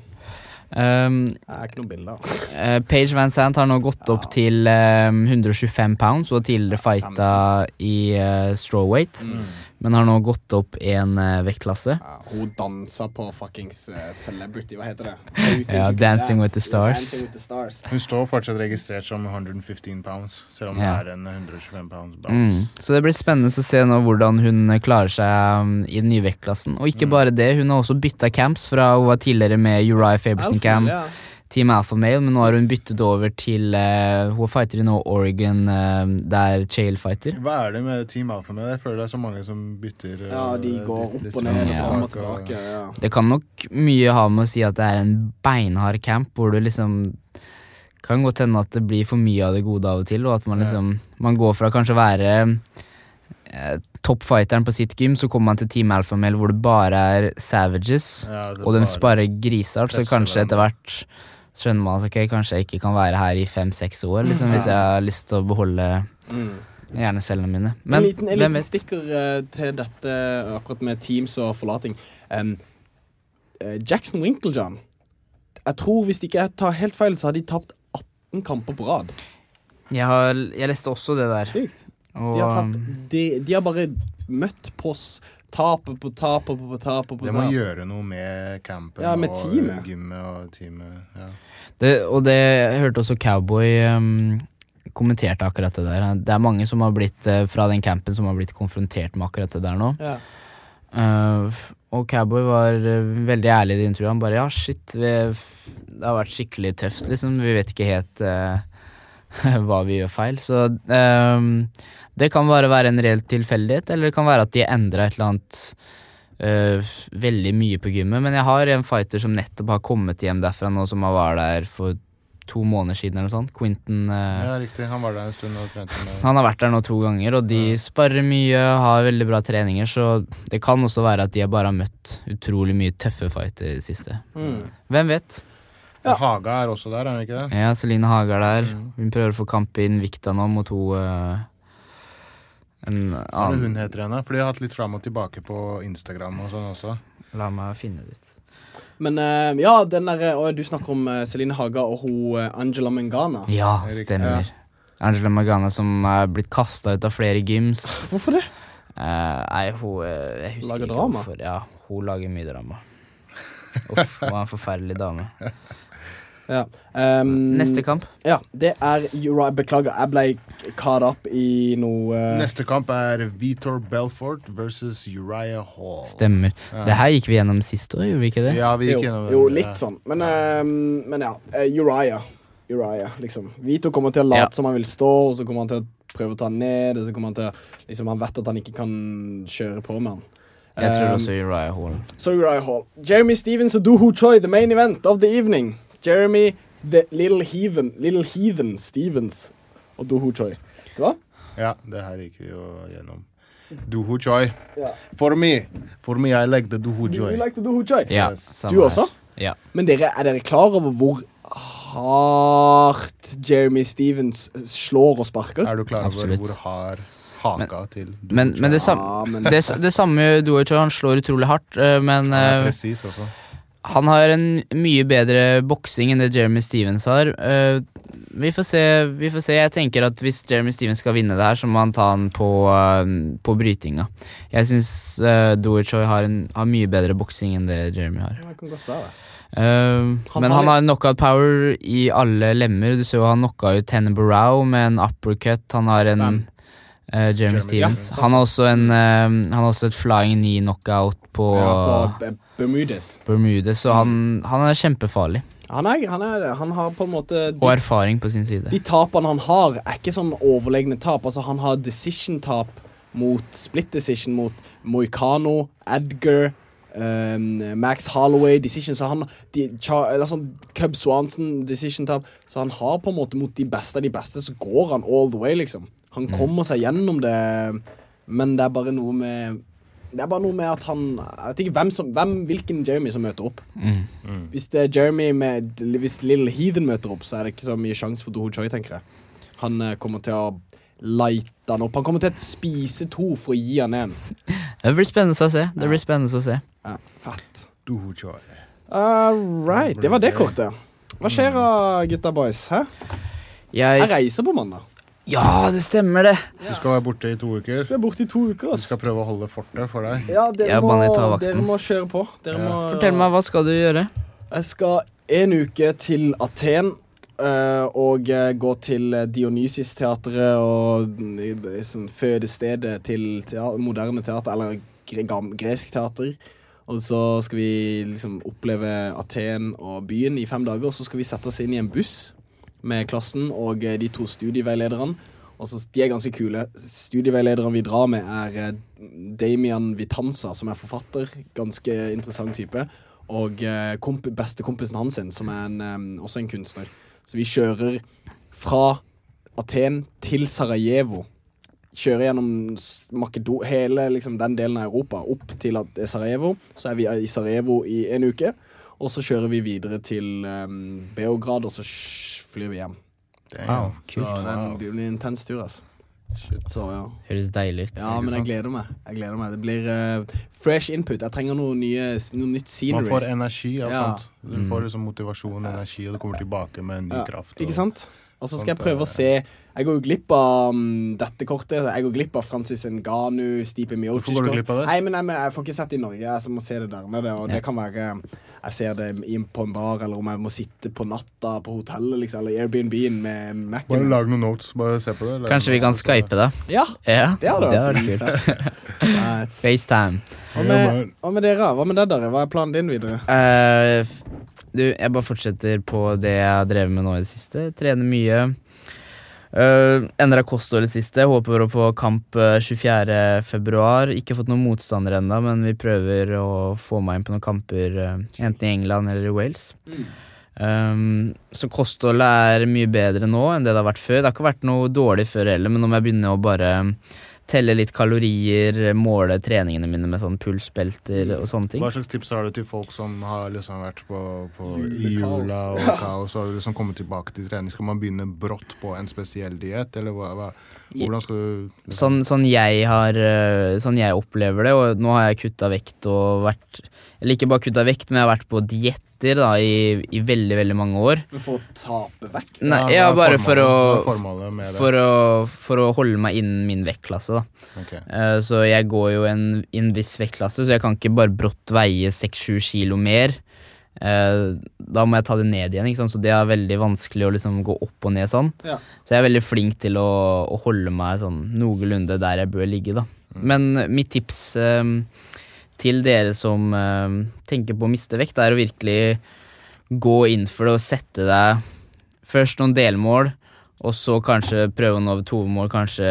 Um, Jeg er ikke noen bilder av eh, Paige Van Sant har nå gått opp til um, 125 pounds og har tidligere fighta i uh, strawweight, men har nå gått opp en uh, vektklasse. ja, Hun dansa på fuckings eh, Celebrity, hva heter det? *laughs* Ja, Dancing with the Stars. Dancing with the stars. Hun står fortsatt registrert som 115 pounds, selv om Ja. det er en 125 pounds Mm. Så det blir spennende å se nå hvordan hun klarer seg um, i den nye vektklassen. Og ikke bare det, hun har også bytta camps fra hun var tidligere med Uriah Faberson Camp, ja. Team Alpha Male, men nå har hun byttet over til uh, Hun fighter i nå Oregon, uh, der Chael fighter. Hva er det med Team Alpha Male? Jeg føler det er så mange som bytter. Uh, ja, de går litt opp og ned og Ja. fram og tilbake. Ja. Det kan nok mye ha med å si at det er en beinhard camp, hvor du liksom Kan godt hende at det blir for mye av det gode av og til, og at man liksom Man går fra kanskje å være eh, toppfighteren på sitt gym, så kommer man til Team Alpha Male hvor det bare er savages, Ja, det og de sparer grisart, så kanskje etter hvert skjønner man at ok, kanskje jeg ikke kan være her i fem-seks år, liksom, hvis jeg har lyst til å beholde Mm. hjernecellene mine. en liten, en liten stikker eh, til dette eh, akkurat med teams og forlating. Um, Jackson Winklejohn Jeg tror, hvis ikke jeg tar helt feil, så har de tapt 18 kamper på rad. Jeg, har, jeg leste også det der. Sykt. De har, tapt, de, de har bare møtt på s- tap på tape på, på tap på Det må tap. gjøre noe med campen Ja, med og gymmet og teamet. Ja. Det, og det, jeg hørte også Cowboy um, kommenterte akkurat det der. Det er mange som har blitt eh, fra den campen som har blitt konfrontert med akkurat det der nå. Ja. Uh, og Cowboy var eh, veldig ærlig i det intervjuet. Han bare ja, shit, vi, det har vært skikkelig tøft, liksom. Vi vet ikke helt uh, *laughs* hva vi gjør feil. Så ehm, det kan bare være en reell tilfeldighet, eller det kan være at de endra et eller annet øh, veldig mye på gymmet. Men jeg har en fighter som nettopp har kommet hjem derfra nå, som har var der for to måneder siden eller noe sånt. Quentin øh, ja, riktig. Han var der en stund og trente med han har vært der nå to ganger, og de sparer mye, har veldig bra treninger, så det kan også være at de bare har møtt utrolig mye tøffe fighter i det siste. Mm. Hvem vet? Ja. Haga er også der, er hun ikke det? Ja, Celine Haga er der. Mm. Hun prøver å få kamp i Invicta nå mot hun eh, En Hva annen hun heter henne? For de har hatt litt fram og tilbake på Instagram og sånn også. La meg finne det ut. Men uh, ja, den der, og du snakker om uh, Celine Haga og hun uh, Angela Mengana. Ja, stemmer. Angela Mengana som er blitt kasta ut av flere gyms. Hvorfor det? Eh, nei, hun eh, Jeg husker Lager ikke drama? hvorfor. Ja, hun lager mye drama. *laughs* Uff, hun er en forferdelig dame. Ja. Um, Neste kamp. Ja, det er Uri Beklager, jeg ble caught up i noe uh... Neste kamp er Vitor Belfort versus Uriah Hall. Stemmer. Ja. Det her gikk vi gjennom sist år, gjorde vi ikke det? Ja, vi jo, gjennom jo, litt sånn. Men, um, men ja. Uh, Uriah. Uriah, liksom. Vito kommer til å late Ja. som han vil stå, og så kommer han til å prøve å ta han ned. Og så kommer han til å liksom, Han vet at han ikke kan kjøre på med han. Jeg tror også Uriah Hall. Så Uriah Hall. Jeremy Stevens og Doho Choi, the main event of the evening. Jeremy the Little Heathen, Little Heathen Stevens og Doho Choi. Vet du hva? Ja, det her gikk vi jo gjennom. Doho Choi. Ja. For me, for me, I like the Doho Choi. you like the Doho Choi? Ja, Yes. Du også? Ja. Men dere, er dere klar over hvor hardt Jeremy Stevens slår og sparker? Er du klar over Absolutt. hvor hard haka til Doho Men, men det, sam Ja, men det, det samme Doho Choi, han slår utrolig hardt, eh, men er eh, presis også. Han har en mye bedre boksing enn det Jeremy Stevens har. Uh, vi, får se, vi får se. Jeg tenker at hvis Jeremy Stevens skal vinne det her, så må han ta han på, uh, på brytinga. Jeg syns uh, Doer Choi har, en, har mye bedre boksing enn det Jeremy har. Det kan godt være. Uh, Han men han har knockout power i alle lemmer. Du ser jo han knocka ut Tenne Barrow med en uppercut. Han har en eh, Jeremy Jeremy Stevens. Ja, Han har en uh, Han har også et flying knee knockout på, Ja, på Be- Bermudes. Bermude, så han, han er kjempefarlig. Han, er, han, er, han har på en måte Og erfaring på sin side. De tapene han har, er ikke sånn overlegne tap. Altså, han har decision-tap mot split decision mot Moicano, Edgar, um, Max Holloway decision. Så han de, Char, sånn, Cub Swanson decision-tap. Så han har på en måte mot de beste av de beste, så går han all the way, liksom. Han kommer seg gjennom det, men det er bare noe med det er bare noe med at han Jeg vet ikke hvem som, hvem, hvilken Jeremy som møter opp. Mm. Hvis det er Jeremy med Hvis Little Heathen møter opp, så er det ikke så mye sjanse for Doho Choi, tenker jeg. Han eh, kommer til å lighte han opp. Han kommer til å spise to for å gi han en. Det blir spennende å se. Det blir spennende å se. Ja, fett. Doho Choi. All right. Det var det kortet. Hva skjer da, gutta boys? Hæ? Jeg Jeg reiser på mandag. Ja, det stemmer, det. Du skal være borte i to uker. Skal være borte i to uker. Vi skal prøve å holde fortet for deg. Ja, dere, må, dere må kjøre på. Dere Ja. må, Fortell meg, hva skal du gjøre? Jeg skal en uke til Aten. eh, og eh, gå til eh, Dionysus-teatret og sånn fødestedet til teater, moderne teater, eller gresk teater. Og så skal vi liksom oppleve Aten og byen i fem dager. Og så skal vi sette oss inn i en buss med klassen og eh, de to studieveilederne. Altså, De er ganske kule. Studieveilederen vi drar med, er eh, Damian Vitanza, som er forfatter. Ganske interessant type. Og eh, komp bestekompisen hans, som er en, også en kunstner. Så vi kjører fra Aten til Sarajevo. Kjører gjennom Makedo hele liksom, den delen av Europa opp til Sarajevo. Så er vi i Sarajevo i en uke. Og så kjører vi videre til um, Beograd, og så flyr vi hjem. Wow, kult. det, den, en, det blir en intens tur, altså. Så ja. Høres deilig ut. Ja, men jeg gleder meg. Jeg gleder meg. Det blir uh, fresh input. Jeg trenger noe, nye, noe nytt Man får energi av Ja. sånt. Du får liksom motivasjon, energi, og du kommer tilbake med en ny Ja, kraft. Ikke og- sant? Og så skal jeg prøve å eh, se Jeg går jo glipp av um, dette kortet. Jeg går glipp av Francis Ngannou, Stipe Miocic. Hvorfor går du glipp av det? Nei, men jeg, men jeg får ikke sett det i Norge. Jeg må se det der nede. Og det kan være jeg ser det inn på en bar, eller om jeg må sitte på natta på hotellet, liksom, eller Airbnb-en med Bare Mac-en. lag noen notes. Bare se på det. Lag Kanskje vi kan notes, skype da. Ja, Ja, det hadde vært kult. FaceTime. Hva med, hva med dere? Hva med det, dere? Hva er planen din videre? Uh, du, jeg bare fortsetter på det jeg har drevet med nå i det siste. Trener mye. Uh, Endra kosthold i det siste. Håper på kamp eh, 24. februar. Ikke fått noen motstander ennå, men vi prøver å få meg inn på noen kamper uh, enten i England eller i Wales. Um, så kostholdet er mye bedre nå enn det det har vært før. Det har ikke vært noe dårlig før heller, men nå må jeg begynne å bare telle litt kalorier, måle treningene mine med sånn pulsbelter og sånne ting. Hva slags tips har du til folk som har liksom vært på, på jula og kaos og liksom kommet tilbake til trening? Skal man begynne brått på en spesiell diett, eller hva, hva, hvordan skal du liksom, Sånn, sånn, jeg har, øh, sånn jeg opplever det, og nå har jeg kutta vekt og vært Eller ikke bare kutta vekt, men jeg har vært på dietter da, i, i veldig, veldig mange år. For å tape vekt? Nei, ja, bare for å, for, å, for å holde meg innen min vektklasse, da. Okay. Eh, så jeg går jo en, i en viss vektklasse, så jeg kan ikke bare brått veie 6-7 kilo mer. Eh, da må jeg ta det ned igjen, ikke sant? så det er veldig vanskelig å liksom gå opp og ned sånn. Ja. Så jeg er veldig flink til å, å holde meg sånn noenlunde der jeg bør ligge, da. Men mitt tips eh, til dere som uh, tenker på å miste vekt, er å virkelig gå inn for det og sette deg først noen delmål, og så kanskje prøve å nå tomål kanskje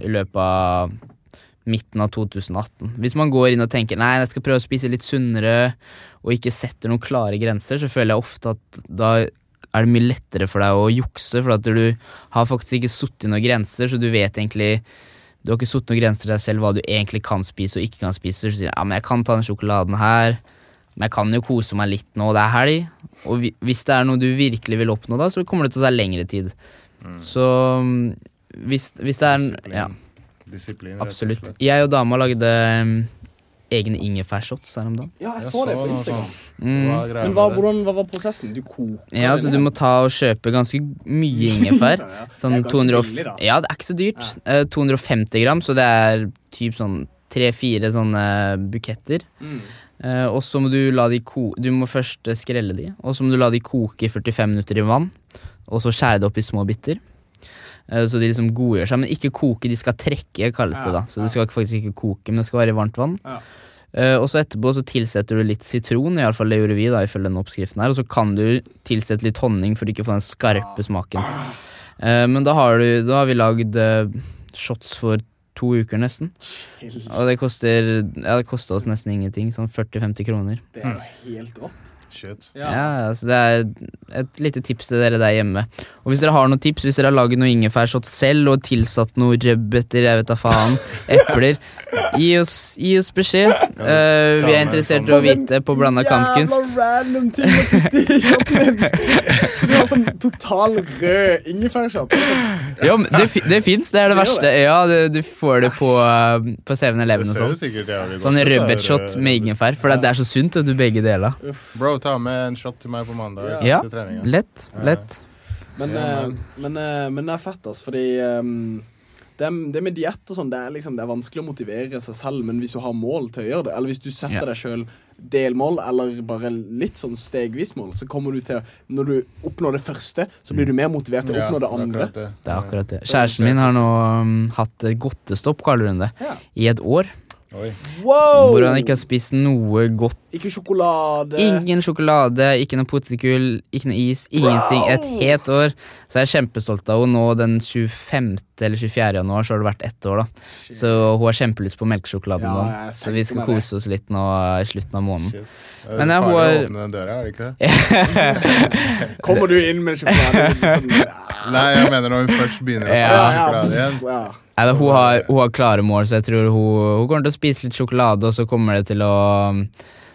i løpet av midten av 2018. Hvis man går inn og tenker nei, jeg skal prøve å spise litt sunnere, og ikke setter noen klare grenser, så føler jeg ofte at da er det mye lettere for deg å jukse, for at du har faktisk ikke satt noen grenser, så du vet egentlig Du har ikke satt noen grenser til deg selv hva du egentlig kan spise og ikke kan spise. Så du sier ja, men jeg kan ta den sjokoladen her, men jeg kan jo kose meg litt nå, det er helg. Og hvis det er noe du virkelig vil oppnå da, så kommer det til å ta lengre tid. Så mm, hvis, hvis det er Disiplin. Ja. Disiplin, Absolutt. Jeg og dama lagde um, egne ingefærshots her om dagen. Ja, jeg Jeg så det så på Instagram. Mm. Hva Men hva, hvordan, hva var prosessen? Du koker Ja, så du må ta og kjøpe ganske mye ingefær. Ja, ja. Sånn Det er 200, billig. Ja, det er ikke så dyrt. Eh, 250 gram, så det er typ sånn tre-fire sånne buketter. Mm. Uh, og så må du la de ko Du må først skrelle de, og så må du la de koke i 45 minutter i vann. Og så skjære det opp i små biter. Eh, så de liksom godgjør seg. Men ikke koke, de skal trekke, kalles det da. Så det skal faktisk ikke koke, men det skal være i varmt vann. Ja. Eh, og så etterpå så tilsetter du litt sitron, i alle fall det gjorde vi da, ifølge den oppskriften her. Og så kan du tilsette litt honning for ikke å få den skarpe smaken. Uh, men da har, du, da har vi lagd uh, shots for to uker nesten. Og det koster Ja, det kosta oss nesten ingenting. Sånn 40-50 kroner. Det er jo helt rått. Kjøtt. Ja, altså Det er et lite tips til dere der hjemme. Og hvis dere har noen tips, hvis dere har laget noe ingefærshot selv og tilsatt noe rødbeter, jeg vet da faen, *laughs* epler, gi oss, gi oss beskjed. Uh, vi er interessert i å vite på Blanda kampkunst. Jævla random ting. *laughs* Så du har sånn total rød ingefærshot. Ja, men det, det fins, det er det verste. Ja, det, Du får det på, uh, på 7-Eleven og sånn. Sånn rødbetshot med ingefær, for det, det er så sunt, og du, begge deler. Bro, ta med en shot til meg på mandag Ja. til treninga. Lett. lett. Men, Ja, eh, men- men, eh, men det er fett, altså, fordi ehm, det, det med diett og sånn, det er liksom Det er vanskelig å motivere seg selv, men hvis du har mål til å gjøre det, eller hvis du setter Ja. deg sjøl delmål, eller bare litt sånn stegvis mål, så kommer du til Når du oppnår det første, så blir du mer motivert til å oppnå det andre. akkurat det. Er akkurat det. Kjæresten min har nå um, hatt godtestopp, kaller hun det, Ja. i et år. Wow! Hvor han ikke har spist noe godt. Ikke sjokolade. Ingen sjokolade, ikke noe potetgull, ikke noe is, ingenting. Et helt år. Så jeg er kjempestolt av henne. Nå den 25. eller 24. januar så har det vært ett år, da. Så hun har kjempelyst på melkesjokolade Ja, nå. Så vi skal kose oss litt nå i slutten av måneden. Shit. Men ja, hun har- åpne den døra, er det ikke det? *laughs* Kommer du inn med sjokolade? Sånn, *laughs* ja. Nei, jeg mener når hun først begynner å spise Ja, sjokolade igjen. ja. Nei, da, hun, har, hun har klare mål, så jeg tror hun, hun kommer til å spise litt sjokolade, og så kommer det til å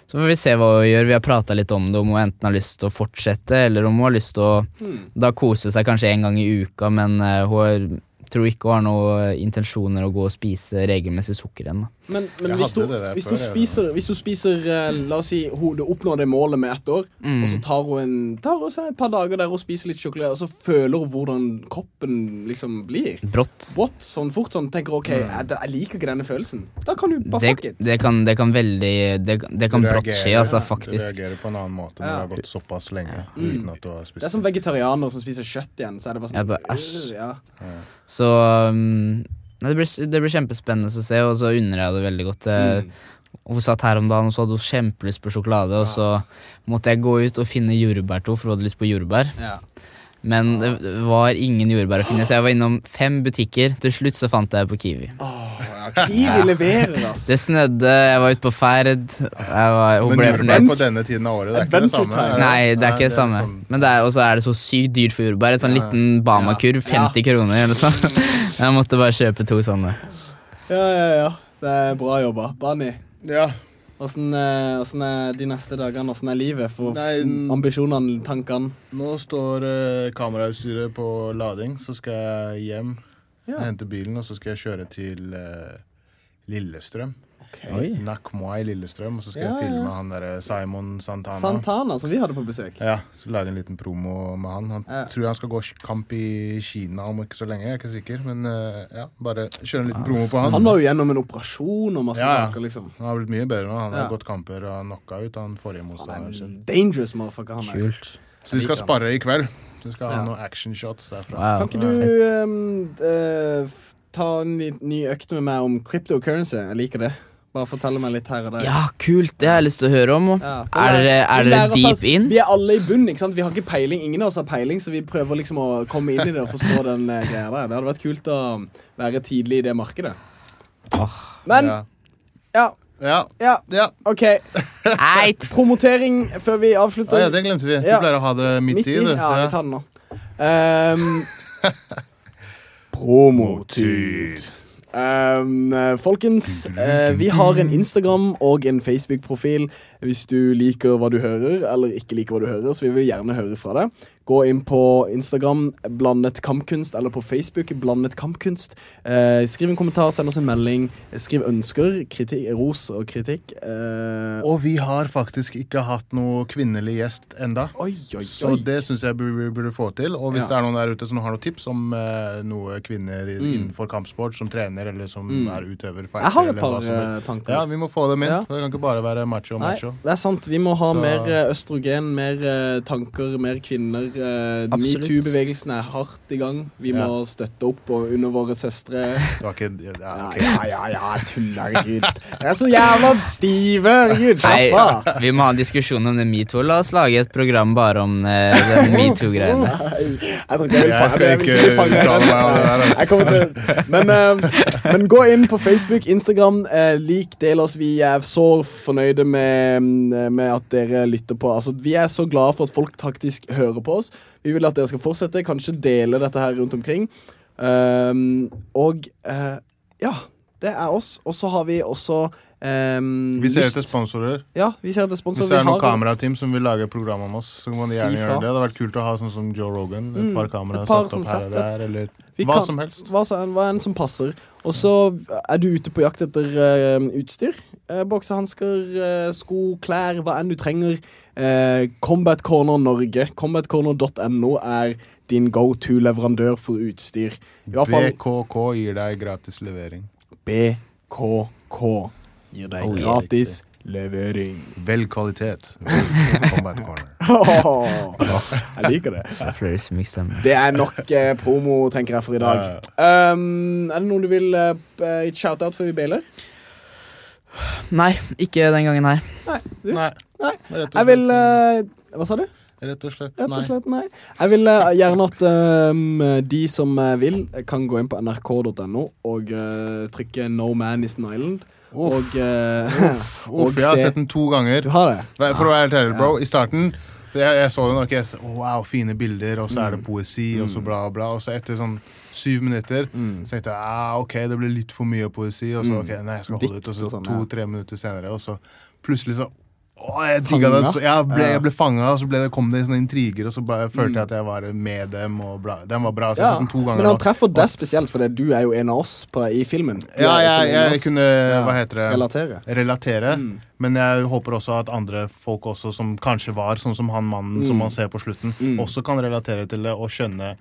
Så får vi se hva hun gjør. Vi har prata litt om det, om hun enten har lyst til å fortsette, eller om hun har lyst til å mm. da kose seg kanskje en gang i uka, men eh, hun har, tror ikke hun har noen intensjoner å gå og spise regelmessig sukker ennå. Men, men hvis, du, hvis, du før, spiser, hvis du spiser eh, La oss si hun du oppnår det målet med ett år, Mm. og så tar hun, en, tar hun seg et par dager der hun spiser litt sjokolade, og så føler hun hvordan kroppen liksom blir. Brått. Brått, sånn fort sånn, tenker OK, jeg, jeg liker ikke denne følelsen. Da kan du bare Det, fuck it. det, kan, det kan veldig Det, det kan reagerer, brått skje, altså, Du faktisk. reagerer på en annen måte når Ja. det har gått såpass lenge Mm. uten at du har spist Det er som vegetarianer som spiser kjøtt igjen. Så er det bare sånn æsj. øh, ja. Så um, det, blir, det blir kjempespennende å se, og så unner jeg det veldig godt. Eh, Mm. Hun satt her om dagen og så hadde hun kjempelyst på sjokolade, og så måtte jeg gå ut og finne jordbær til henne, for hun hadde lyst på jordbær. Ja. Men det var ingen jordbær å finne, så jeg var innom fem butikker. Til slutt så fant jeg på Kiwi. Oh, ja. Kiwi leverer, altså. Det snødde, jeg var ute på ferd. Jeg var, hun Men ble fornøyd. på denne tiden av året, det er ikke det samme? time. er Nei, det er ikke det samme. sånn- Men det er, også er det så sykt dyrt for jordbær. Et sånn Ja. liten Bama-kurv, 50 kroner eller sånn. *laughs* Jeg måtte bare kjøpe to sånne. Ja, ja, ja. Det er bra jobba. Bani, Ja, åssen eh, åssen er de neste dagene? Åssen er livet? For Nei, n- ambisjonene, tankene? nå står eh, kamerautstyret på lading, så skal jeg hjem, Ja. hente bilen, og så skal jeg kjøre til eh, Lillestrøm. Nakmoa i Lillestrøm, og så skal Ja, jeg filme ja. han derre Simon Santana. Santana, som vi hadde på besøk. Ja, så lage en liten promo med han. Han Ja. tror han skal gå kamp i Kina om ikke så lenge, jeg er ikke sikker. Men eh, ja, bare kjøre en liten promo på han. Han var jo gjennom en operasjon og masse saker, liksom. Han har blitt mye bedre nå. Han har gått kamper og knocka ut han forrige er motstanderen sin. dangerous motherfucker, han er. Kult. Så de skal spare i kveld. Så de skal ha noen noen actionshots derfra. Wow. Kan ikke du um, eh, ta en ny- ny økt med meg om cryptocurrency? Jeg liker det. Bare fortelle meg litt her og der. Ja, kult. Det har jeg lyst til å høre om. Ja. Er dere, er dere deep in? Vi er alle i bunn. ikke sant? Vi har ikke peiling. Ingen av oss har peiling, så vi prøver liksom å komme inn i det og forstå den eh, greia der. Det hadde vært kult å være tidlig i det markedet. Men Ja. ja, Ja. ja. OK. Eit. *laughs* Promotering før vi Ah, avslutter. ja, det glemte vi. Du Ja. pleier å ha det midt, i, du. Ja, vi tar den nå. Ehm, *laughs* promotid. Eh, folkens, uh, vi har en Instagram og en Facebook-profil. Hvis du liker hva du hører, eller ikke liker hva du hører, så vil vi gjerne høre fra deg. Gå inn på Instagram, Blandet kampkunst, eller på Facebook, Blandet kampkunst. Eh, skriv en kommentar, send oss en melding. Skriv ønsker, kritikk, ros og kritikk. Eh, Og vi har faktisk ikke hatt noe kvinnelig gjest enda. oi, oi, Så det syns jeg vi burde få til. Og hvis Ja. det er noen der ute som har noen tips om eh, noe kvinner mm. innenfor kampsport som trener eller som er utøver, fighter, Mm. Jeg har et eller par eh, tanker. Ja, vi må få dem inn. Ja. Det kan ikke bare være macho og macho. Det er sant. Vi må ha Så- mer eh, østrogen, mer eh, tanker, mer kvinner. Eh, Metoo-bevegelsen er hardt i gang. Vi Ja. må støtte opp og under våre søstre. Det var ikke ja, Ja, ja, ja, ja, tuller, herregud. Jeg er så jævla stive, herregud. Slapp av. vi må ha en diskusjon om det metoo. La oss lage et program bare om eh, den *laughs* metoo-greiene. Jeg tror ikke jeg vil fange jeg. Jeg der, altså. Jeg kommer til men, eh, men gå inn på Facebook, Instagram, eh, lik, del oss. Vi er så fornøyde med, med at dere lytter på. Altså, vi er så glade for at folk taktisk hører på oss. Vi vil at dere skal fortsette, kanskje dele dette her rundt omkring. Um, og uh, ja, det er oss. Og så har vi også um, Vi ser etter sponsorer. Ja, vi ser etter sponsorer Hvis det er noen kamerateam som vil lage program om oss, så kan de gjerne si gjøre det. Det hadde vært kult å ha sånn som Joe Rogan. Et par kameraer satt opp her og der, eller hva kan- som helst. Hva, hva enn som passer. Og så er du ute på jakt etter uh, utstyr. Uh, Boksehansker, eh, sko, klær, hva enn du trenger. Eh, Combat Corner Norge. Combatcorner.no er din go to-leverandør for utstyr. I hvert fall BKK gir deg gratis levering. BKK gir deg Oh, gratis gratis levering. Vel kvalitet. Combat Corner. *laughs* jeg liker det. Det er nok eh, promo, tenker jeg, for i dag. Um, er det noen du vil uh, shout-out før vi bailer? Nei, ikke den gangen her. Nei. Nei. nei. Jeg vil eh, Hva sa du? Rett og slett. Rett og Nei. slett nei. Jeg vil uh, gjerne at um, de som eh, vil, kan gå inn på nrk.no og trykke 'No man is an island'. Uff. Og, eh, *laughs* og Uff, jeg har se- sett den to ganger. Du har det? Nei, For å være helt ærlig, bro. I starten jeg, jeg så den, og oh, wow, fine bilder, og så er det Mm. poesi, og så bla, bla. Og så etter sånn syv minutter Mm. så tenkte jeg ah, ok, det ble litt for mye poesi. Og så ok, nei, jeg skal holde ut. Og så sånn, to-tre minutter senere, og så plutselig så å, jeg digga det. Så jeg ble, jeg ble fanga, og så det, kom det sånne intriger, og så ble, jeg følte jeg at jeg var med dem. Og bla. Den var bra. Så jeg ja. den to ganger Men han treffer deg spesielt, for du er jo en av oss på, i filmen. Du Ja, jeg, jeg kunne Ja, Hva heter det? Relatere. relatere. Mm. Men jeg håper også at andre folk også som kanskje var sånn som han mannen Mm. som man ser på slutten, også kan relatere til det og skjønne,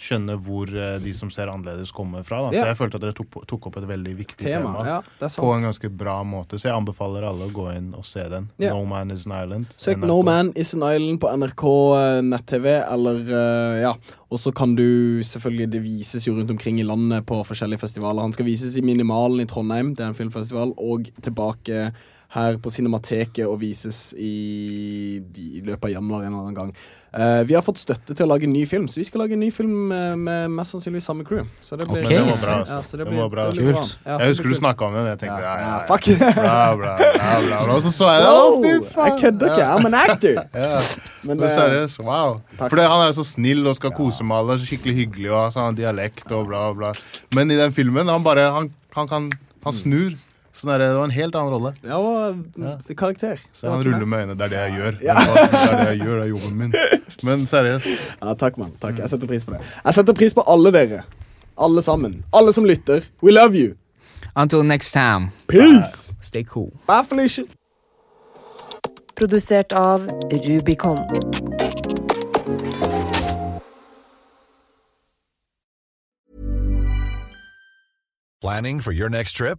skjønne hvor eh, de som ser annerledes, kommer fra. Da. Så jeg følte at dere tok, tok opp et veldig viktig Tema. tema. På en ganske bra måte, så jeg anbefaler alle å gå inn og se den. No Man Is An Island. Søk NRK. No Man Is An Island på NRK eh, nett-TV, eller eh, ja. Og så kan du selvfølgelig Det vises jo rundt omkring i landet på forskjellige festivaler. Han skal vises i Minimalen i Trondheim, det er en filmfestival, og tilbake her på Cinemateket og vises i, i løpet av januar en eller annen gang. Uh, vi har fått støtte til å lage en ny film, så vi skal lage en ny film med, med mest sannsynlig samme crew. Så det blir, okay. det var bra. Ja, det blir- var bra det bra. Ja, Jeg husker du snakka om det Jeg tenkte Ja, ja, ja, ja, fuck. bra, bra, bra, bra. Og så så jeg det. Wow, fy jeg kødder ikke. I'm an actor. *laughs* Ja. Men, Men eh, seriøst, wow. takk. For han er jo så snill og skal kose med alle. Skikkelig hyggelig og så har han dialekt og bla, bla. Men i den filmen, han bare Han, han kan Han snur. Sånn der, det var en helt annen rolle. Ja, og, mm, karakter. Så han ruller med øynene. Det er det jeg gjør. Det er det jeg gjør, det er jobben min. *laughs* Men seriøst. Ja, takk, mann. Takk. Jeg setter pris på det. Jeg setter pris på alle dere. Alle sammen. Alle som lytter. We love you. Until next time, Peace. stay cool. Bye, Felicia. Produsert av Rubicon. Planning for your next trip?